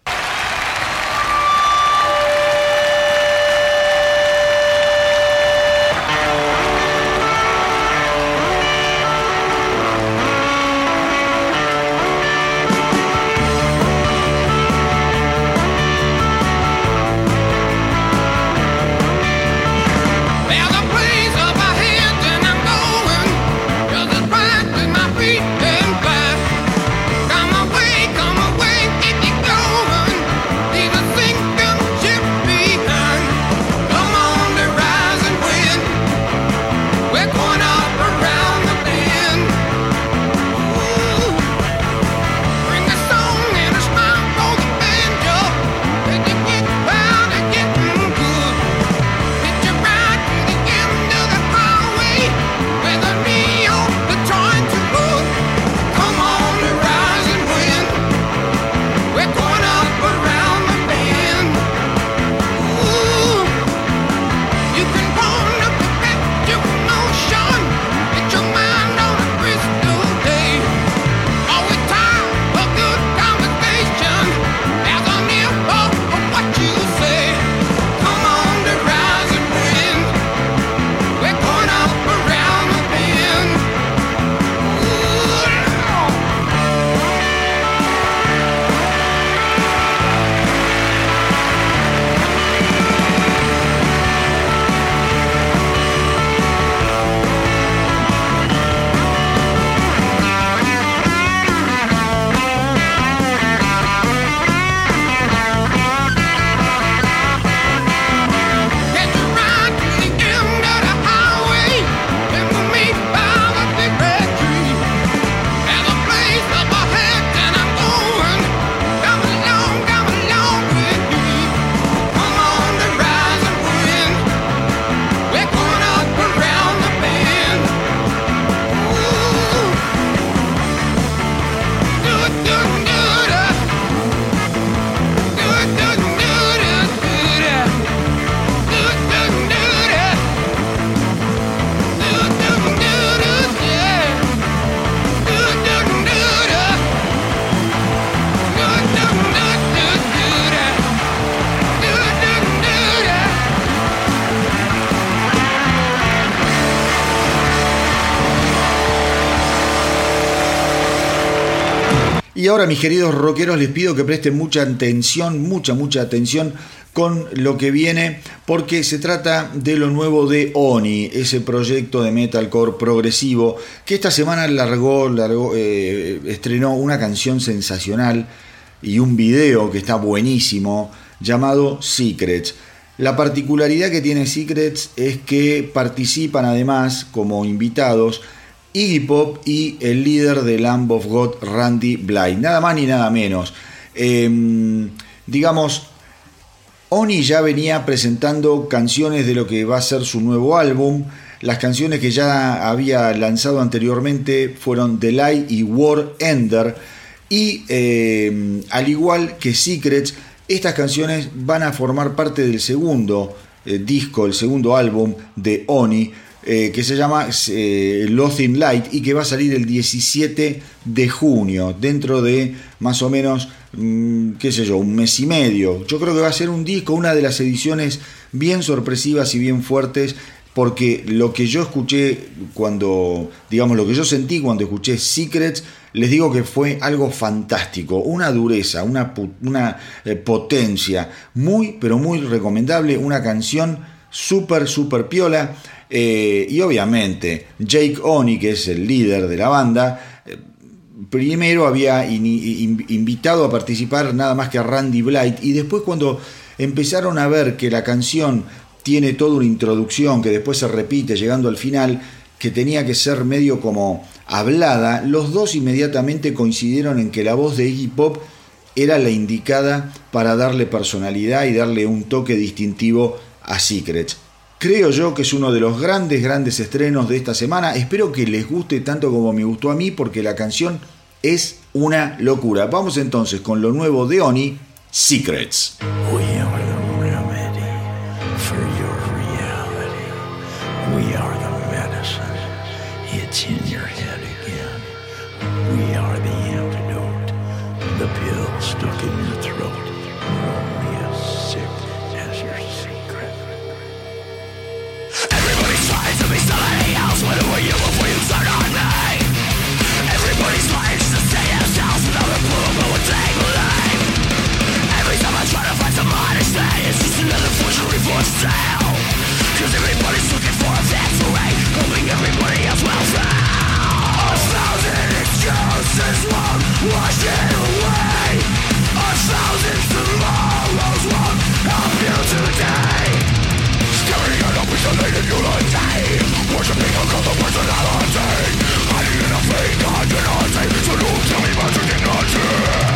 Y ahora, mis queridos rockeros, les pido que presten mucha atención, mucha, mucha atención con lo que viene, porque se trata de lo nuevo de Oni, ese proyecto de metalcore progresivo que esta semana largó, largó eh, estrenó una canción sensacional y un video que está buenísimo llamado Secrets. La particularidad que tiene Secrets es que participan además como invitados Iggy Pop y el líder de Lamb of God, Randy Blythe. Nada más ni nada menos. Em, digamos, Oni ya venía presentando canciones de lo que va a ser su nuevo álbum. Las canciones que ya había lanzado anteriormente fueron The Lie y War Ender. Y em, al igual que Secrets, estas canciones van a formar parte del segundo eh, disco, el segundo álbum de Oni eh, que se llama eh, Lost in Light y que va a salir el 17 de junio, dentro de más o menos, mm, qué sé yo, un mes y medio. Yo creo que va a ser un disco, una de las ediciones bien sorpresivas y bien fuertes porque lo que yo escuché cuando, digamos, lo que yo sentí cuando escuché Secrets, les digo que fue algo fantástico, una dureza, una, una eh, potencia, muy, pero muy recomendable, una canción súper, súper piola. Eh, y obviamente Jake Oni, que es el líder de la banda, eh, primero había invitado a participar nada más que a Randy Blight y después cuando empezaron a ver que la canción tiene toda una introducción que después se repite llegando al final, que tenía que ser medio como hablada, los dos inmediatamente coincidieron en que la voz de Iggy Pop era la indicada para darle personalidad y darle un toque distintivo a Secrets. Creo yo que es uno de los grandes, grandes estrenos de esta semana. Espero que les guste tanto como me gustó a mí porque la canción es una locura. Vamos entonces con lo nuevo de Oni, Secrets. Cause everybody's looking for a victory, hoping everybody else will fail. A thousand excuses won't wash it away. A thousand tomorrows won't help you today. Worshipping a cult of personality Hiding in a fake identity So don't tell me about your dignity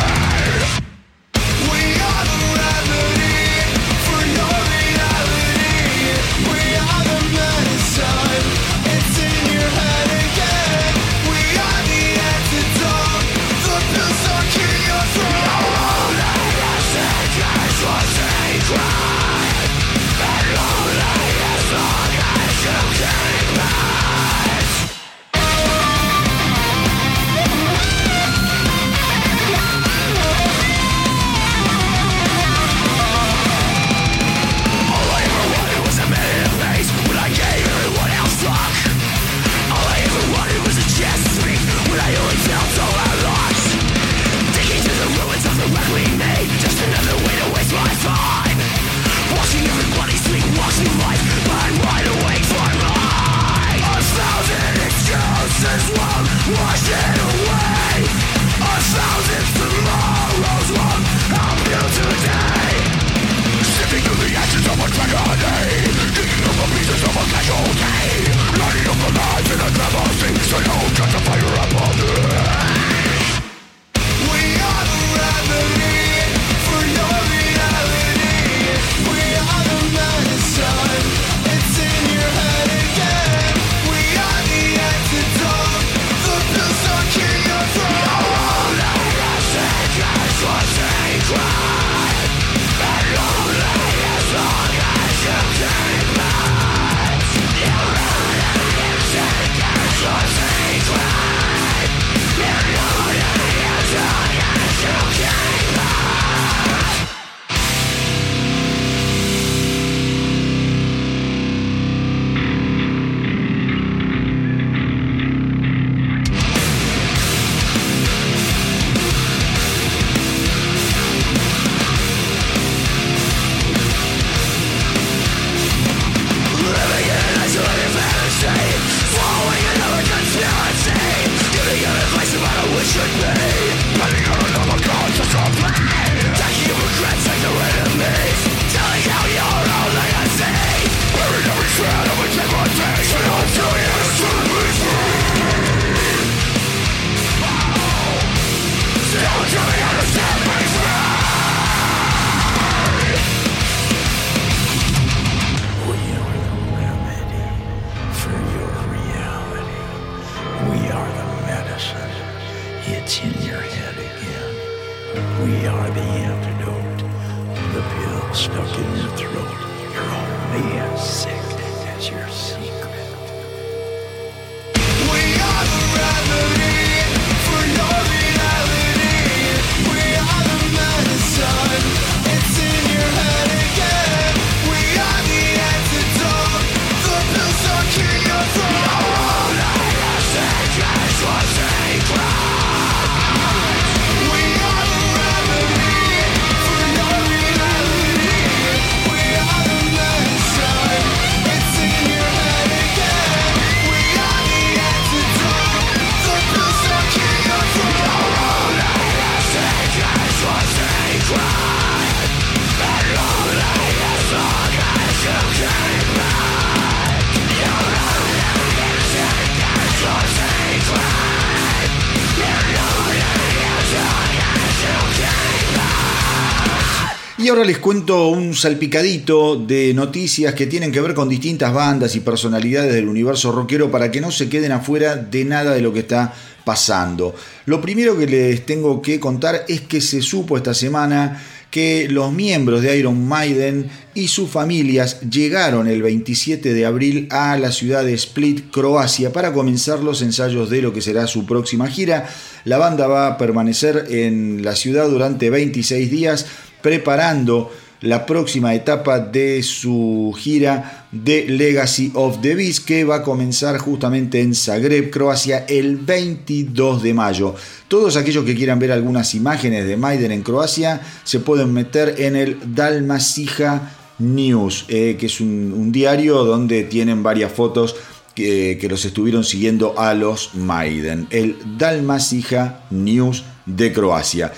Y ahora les cuento un salpicadito de noticias que tienen que ver con distintas bandas y personalidades del universo rockero para que no se queden afuera de nada de lo que está pasando. Lo primero que les tengo que contar es que se supo esta semana que los miembros de Iron Maiden y sus familias llegaron el 27 de abril a la ciudad de Split, Croacia, para comenzar los ensayos de lo que será su próxima gira. La banda va a permanecer en la ciudad durante 26 días preparando la próxima etapa de su gira de Legacy of the Beast que va a comenzar justamente en Zagreb, Croacia el 22 de mayo. Todos aquellos que quieran ver algunas imágenes de Maiden en Croacia se pueden meter en el Dalmasija News, eh, que es un, diario donde tienen varias fotos que, que los estuvieron siguiendo a los Maiden. El Dalmasija News de Croacia.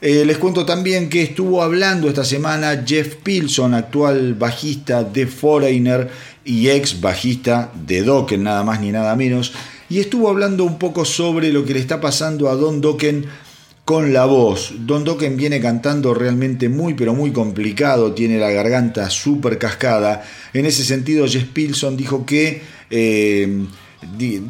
Eh, les cuento también que estuvo hablando esta semana Jeff Pilson, actual bajista de Foreigner y ex bajista de Dokken, nada más ni nada menos, y estuvo hablando un poco sobre lo que le está pasando a Don Dokken con la voz. Don Dokken viene cantando realmente muy pero muy complicado, tiene la garganta súper cascada. En ese sentido, Jeff Pilson dijo que eh,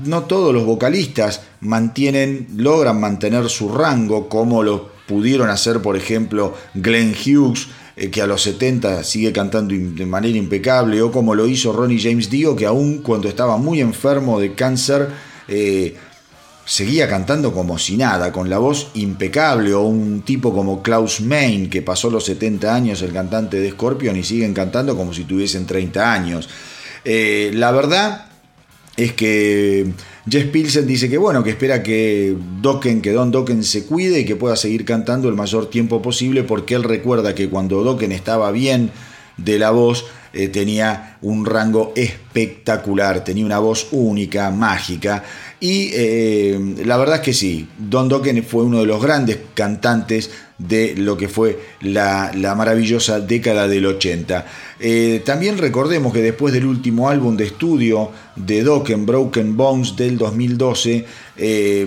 no todos los vocalistas mantienen, logran mantener su rango como lo pudieron hacer, por ejemplo, Glenn Hughes, eh, que a los 70 sigue cantando de manera impecable, o como lo hizo Ronnie James Dio, que aún cuando estaba muy enfermo de cáncer, eh, seguía cantando como si nada, con la voz impecable, o un tipo como Klaus Main, que pasó los 70 años, el cantante de Scorpion, y siguen cantando como si tuviesen 30 años. Eh, la verdad es que Jess Pilsen dice que bueno, que espera que Dokken, que Don Dokken se cuide y que pueda seguir cantando el mayor tiempo posible, porque él recuerda que cuando Dokken estaba bien de la voz, eh, tenía un rango espectacular, tenía una voz única, mágica. Y eh, la verdad es que sí, Don Dokken fue uno de los grandes cantantes de lo que fue la, la maravillosa década del 80. Eh, también recordemos que después del último álbum de estudio de Dokken, Broken Bones del 2012, eh,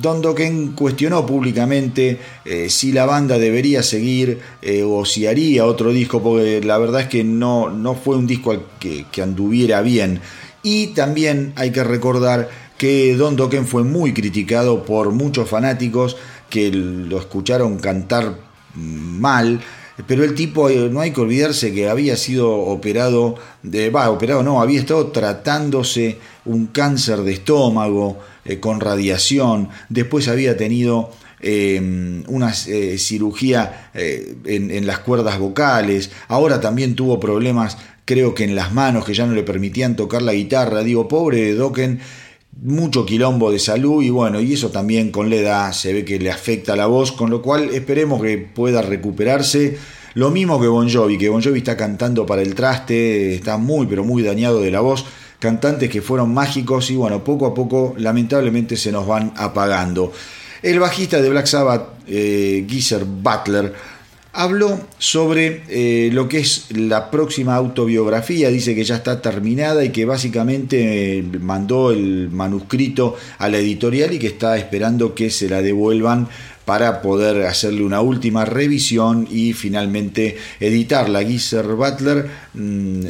Don Dokken cuestionó públicamente eh, si la banda debería seguir eh, o si haría otro disco, porque la verdad es que no, no fue un disco que, que anduviera bien. Y también hay que recordar que Don Dokken fue muy criticado por muchos fanáticos que lo escucharon cantar mal, pero el tipo, eh, no hay que olvidarse que había sido operado, de, va, operado no, había estado tratándose un cáncer de estómago eh, con radiación, después había tenido eh, una eh, cirugía en, en las cuerdas vocales, ahora también tuvo problemas, creo que en las manos que ya no le permitían tocar la guitarra, digo, pobre Dokken, mucho quilombo de salud y bueno, y eso también con la edad se ve que le afecta la voz, con lo cual esperemos que pueda recuperarse. Lo mismo que Bon Jovi, que Bon Jovi está cantando para el traste, está muy pero muy dañado de la voz. Cantantes que fueron mágicos y bueno, poco a poco lamentablemente se nos van apagando. El bajista de Black Sabbath, eh, Geezer Butler, habló sobre eh, lo que es la próxima autobiografía, dice que ya está terminada y que básicamente eh, mandó el manuscrito a la editorial y que está esperando que se la devuelvan para poder hacerle una última revisión y finalmente editarla. Geezer Butler mm,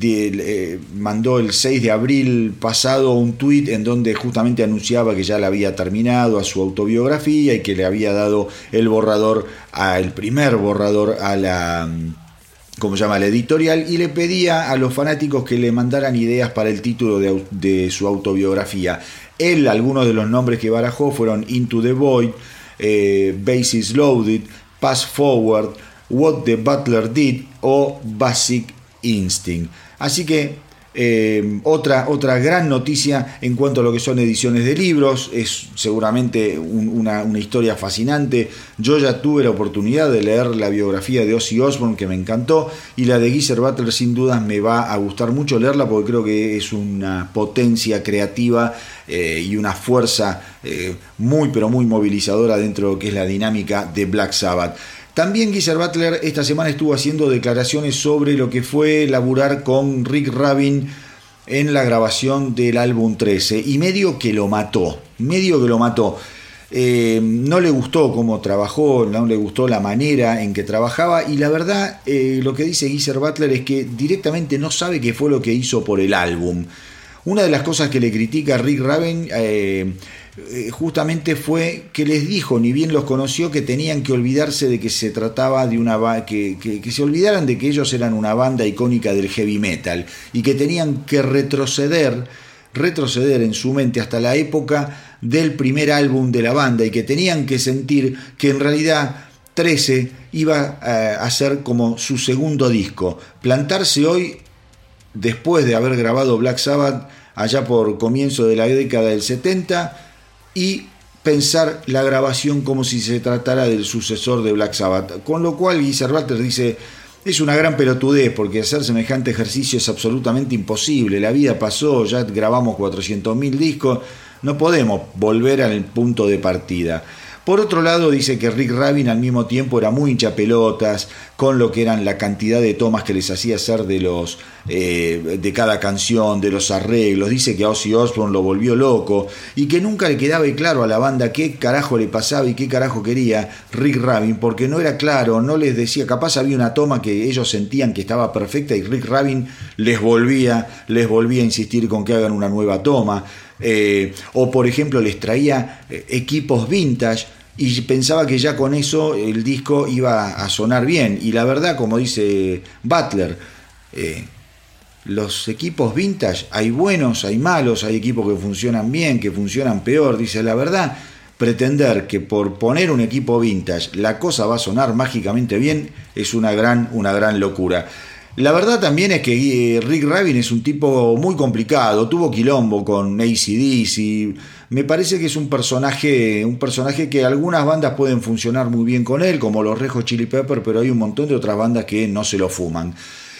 eh, mandó el 6 de abril pasado un tuit en donde justamente anunciaba que ya la había terminado a su autobiografía y que le había dado el borrador, a, primer borrador a la... mm, como llama la editorial, y le pedía a los fanáticos que le mandaran ideas para el título de su autobiografía. Él, algunos de los nombres que barajó fueron Into the Void, eh, Basis Loaded, Pass Forward, What the Butler Did o Basic Instinct. Así que eh, otra, otra gran noticia en cuanto a lo que son ediciones de libros, es seguramente un- una, una historia fascinante. Yo ya tuve la oportunidad de leer la biografía de Ozzy Osbourne que me encantó y la de Geezer Butler sin dudas me va a gustar mucho leerla porque creo que es una potencia creativa eh, y una fuerza eh, muy pero muy movilizadora dentro de lo que es la dinámica de Black Sabbath. También Geezer Butler esta semana estuvo haciendo declaraciones sobre lo que fue laburar con Rick Rabin en la grabación del álbum 13 y medio que lo mató, medio que lo mató. Eh, no le gustó cómo trabajó, no le gustó la manera en que trabajaba y la verdad eh, lo que dice Geezer Butler es que directamente no sabe qué fue lo que hizo por el álbum. Una de las cosas que le critica Rick Raven eh, eh, justamente fue que les dijo, ni bien los conoció, que tenían que olvidarse de que se trataba de una que, que- se olvidaran de que ellos eran una banda icónica del heavy metal y que tenían que retroceder, retroceder en su mente hasta la época del primer álbum de la banda y que tenían que sentir que en realidad 13 iba a ser como su segundo disco. Plantarse hoy después de haber grabado Black Sabbath allá por comienzo de la década del 70 y pensar la grabación como si se tratara del sucesor de Black Sabbath. Con lo cual Geezer Butler dice, es una gran pelotudez porque hacer semejante ejercicio es absolutamente imposible. La vida pasó, ya grabamos 400.000 discos, no podemos volver al punto de partida. Por otro lado, dice que Rick Rabin al mismo tiempo era muy hincha pelotas con lo que eran la cantidad de tomas que les hacía hacer de los eh, de cada canción, de los arreglos. Dice que a Ozzy Osbourne lo volvió loco y que nunca le quedaba claro a la banda qué carajo le pasaba y qué carajo quería Rick Rabin, porque no era claro, no les decía, capaz había una toma que ellos sentían que estaba perfecta y Rick Rabin les volvía, les volvía a insistir con que hagan una nueva toma. Eh, o por ejemplo les traía eh, equipos vintage y pensaba que ya con eso el disco iba a sonar bien. Y la verdad, como dice Butler, eh, los equipos vintage, hay buenos, hay malos, hay equipos que funcionan bien, que funcionan peor. Dice, la verdad, pretender que por poner un equipo vintage la cosa va a sonar mágicamente bien es una gran, una gran locura. La verdad también es que eh, Rick Rabin es un tipo muy complicado, tuvo quilombo con ACDC, me parece que es un personaje, un personaje que algunas bandas pueden funcionar muy bien con él, como los Rejos Chili Pepper, pero hay un montón de otras bandas que no se lo fuman.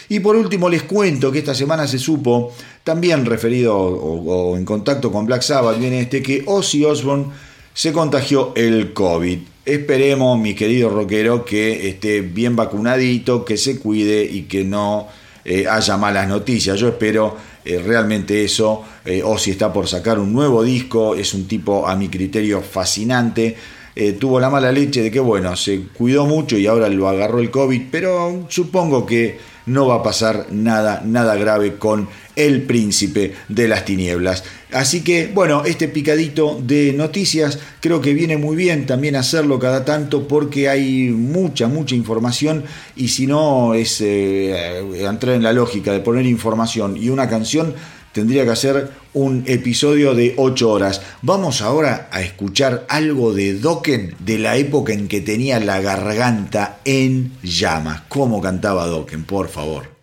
Y por último les cuento que esta semana se supo, también referido o, o en contacto con Black Sabbath, viene este que Ozzy Osbourne se contagió el COVID. Esperemos, mi querido rockero, que esté bien vacunadito, que se cuide y que no eh, haya malas noticias. Yo espero eh, realmente eso. Eh, Ozzy está por sacar un nuevo disco, es un tipo a mi criterio fascinante. Tuvo la mala leche de que, bueno, se cuidó mucho y ahora lo agarró el COVID, pero supongo que no va a pasar nada, nada grave con el príncipe de las tinieblas. Así que, bueno, este picadito de noticias creo que viene muy bien también hacerlo cada tanto porque hay mucha, mucha información y si no es eh, entrar en la lógica de poner información y una canción, tendría que hacer un episodio de 8 horas. Vamos ahora a escuchar algo de Dokken de la época en que tenía la garganta en llamas. ¿Cómo cantaba Dokken? Por favor.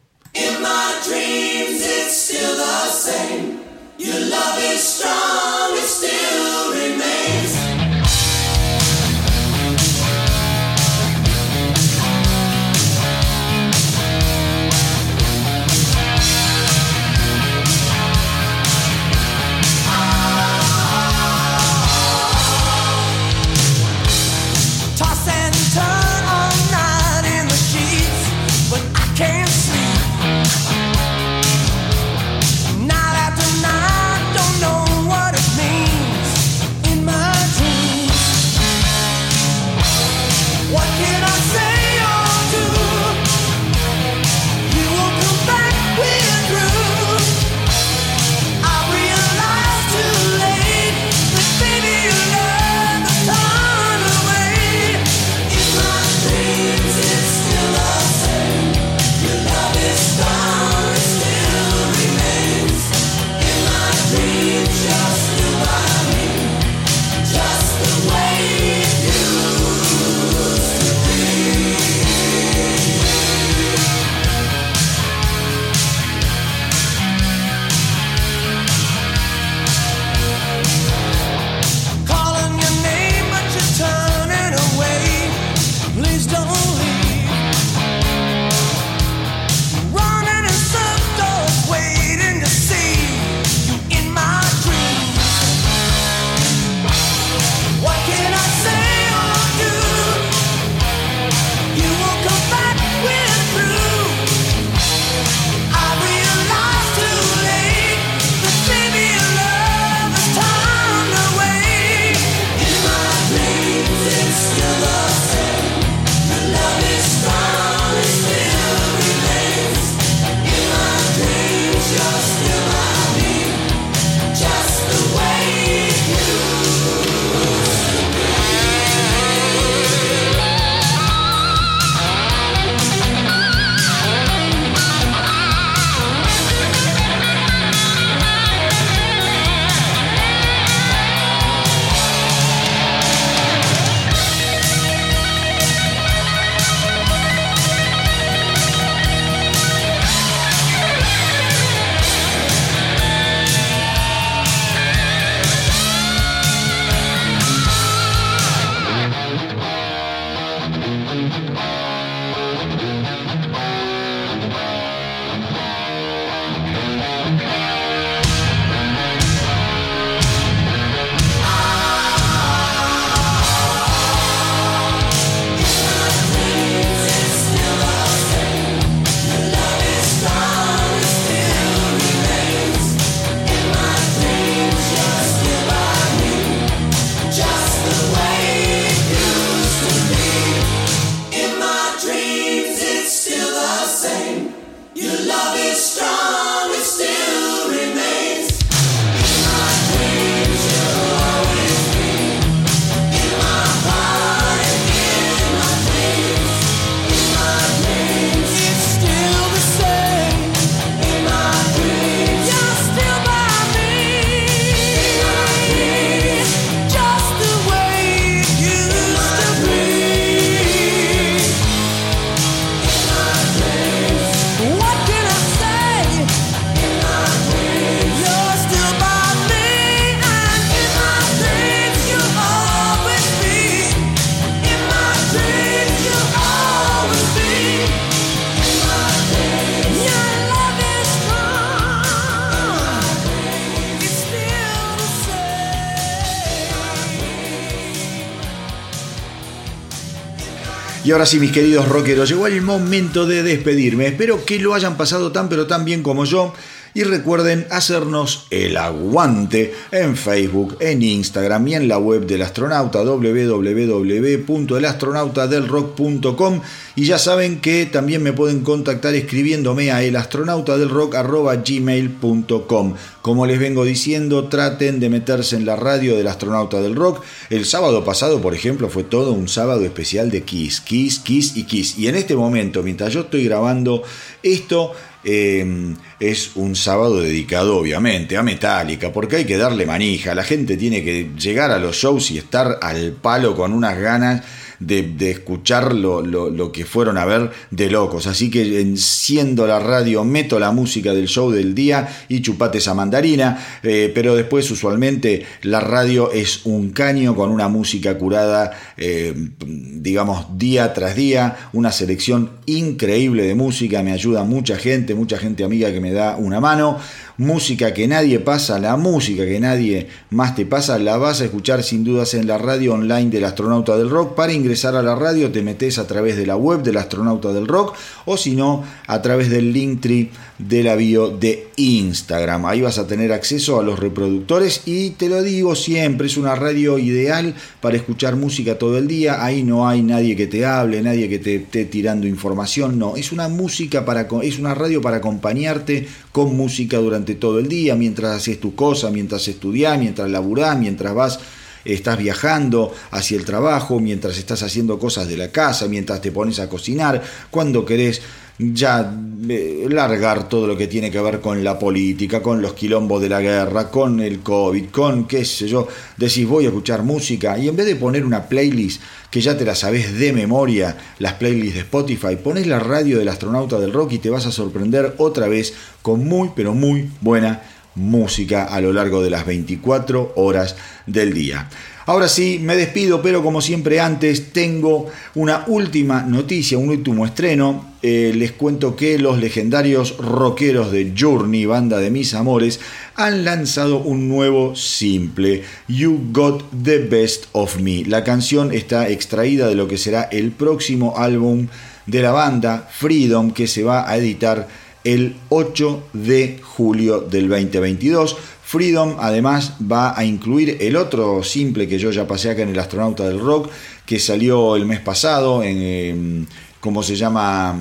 Y ahora sí, mis queridos rockeros, llegó el momento de despedirme. Espero que lo hayan pasado tan pero tan bien como yo. Y recuerden hacernos el aguante en Facebook, en Instagram y en la web del astronauta www.elastronautadelrock.com y ya saben que también me pueden contactar escribiéndome a elastronautadelrock.gmail.com Como les vengo diciendo, traten de meterse en la radio del astronauta del rock. El sábado pasado, por ejemplo, fue todo un sábado especial de Kiss, Kiss, Kiss y Kiss. Y en este momento, mientras yo estoy grabando esto, eh, es un sábado dedicado obviamente a Metallica, porque hay que darle manija, la gente tiene que llegar a los shows y estar al palo con unas ganas de, escuchar lo, lo, lo, que fueron a ver de locos. Así que enciendo la radio, meto la música del show del día y chupate esa mandarina, eh, pero después usualmente la radio es un caño con una música curada, eh, digamos, día tras día, una selección increíble de música, me ayuda mucha gente, mucha gente amiga que me da una mano música que nadie pasa, la música que nadie más te pasa, la vas a escuchar sin dudas en la radio online del Astronauta del Rock. Para ingresar a la radio te metes a través de la web del Astronauta del Rock o si no, a través del Linktree de la bio de Instagram. Ahí vas a tener acceso a los reproductores y te lo digo siempre, es una radio ideal para escuchar música todo el día. Ahí no hay nadie que te hable, nadie que te esté tirando información, no, es una música para es una radio para acompañarte con música durante todo el día, mientras haces tu cosa, mientras estudias, mientras laburás, mientras vas estás viajando hacia el trabajo, mientras estás haciendo cosas de la casa, mientras te pones a cocinar, cuando querés ya eh, largar todo lo que tiene que ver con la política, con los quilombos de la guerra, con el COVID, con qué sé yo, decís voy a escuchar música y en vez de poner una playlist que ya te la sabes de memoria, las playlists de Spotify, pones la radio del astronauta del rock y te vas a sorprender otra vez con muy pero muy buena música a lo largo de las 24 horas del día. Ahora sí, me despido, pero como siempre antes tengo una última noticia, un último estreno. Eh, les cuento que los legendarios rockeros de Journey, banda de mis amores, han lanzado un nuevo simple, You Got the Best of Me. La canción está extraída de lo que será el próximo álbum de la banda, Freedom, que se va a editar el 8 de julio del 2022. Freedom además va a incluir el otro simple que yo ya pasé acá en el Astronauta del Rock, que salió el mes pasado en... ¿Cómo se llama?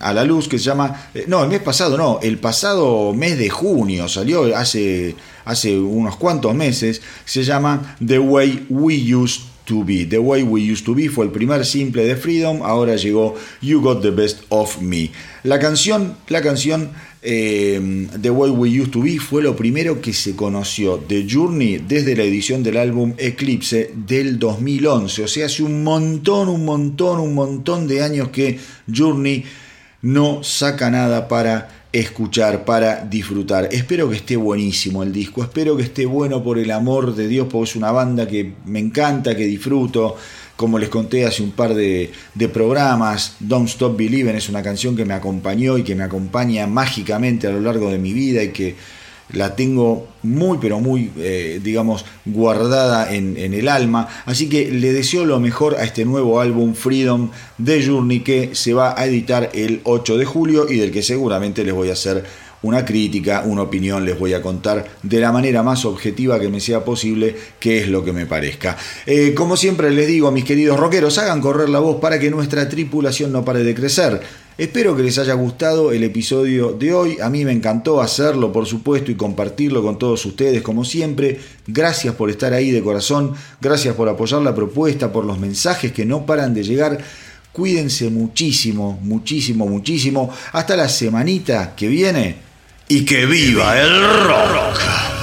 A la luz, que se llama... Eh, no, el mes pasado no, el pasado mes de junio salió hace, hace unos cuantos meses, se llama The Way We Used to Be. The Way We Used to Be fue el primer simple de Freedom, ahora llegó You Got the Best of Me. La canción, la canción eh, The Way We Used to Be fue lo primero que se conoció de Journey desde la edición del álbum Eclipse del 2011. O sea, hace un montón, un montón, un montón de años que Journey no saca nada para escuchar, para disfrutar. Espero que esté buenísimo el disco, espero que esté bueno por el amor de Dios, porque es una banda que me encanta, que disfruto. Como les conté hace un par de, de, programas, Don't Stop Believing es una canción que me acompañó y que me acompaña mágicamente a lo largo de mi vida y que la tengo muy pero muy eh, digamos guardada en, el alma así que le deseo lo mejor a este nuevo álbum Freedom de Journey que se va a editar el 8 de julio y del que seguramente les voy a hacer una crítica, una opinión, les voy a contar de la manera más objetiva que me sea posible qué es lo que me parezca. Eh, como siempre les digo, mis queridos rockeros, hagan correr la voz para que nuestra tripulación no pare de crecer. Espero que les haya gustado el episodio de hoy. A mí me encantó hacerlo, por supuesto, y compartirlo con todos ustedes, como siempre. Gracias por estar ahí de corazón. Gracias por apoyar la propuesta, por los mensajes que no paran de llegar. Cuídense muchísimo, muchísimo, muchísimo. Hasta la semanita que viene. Y que viva el rock.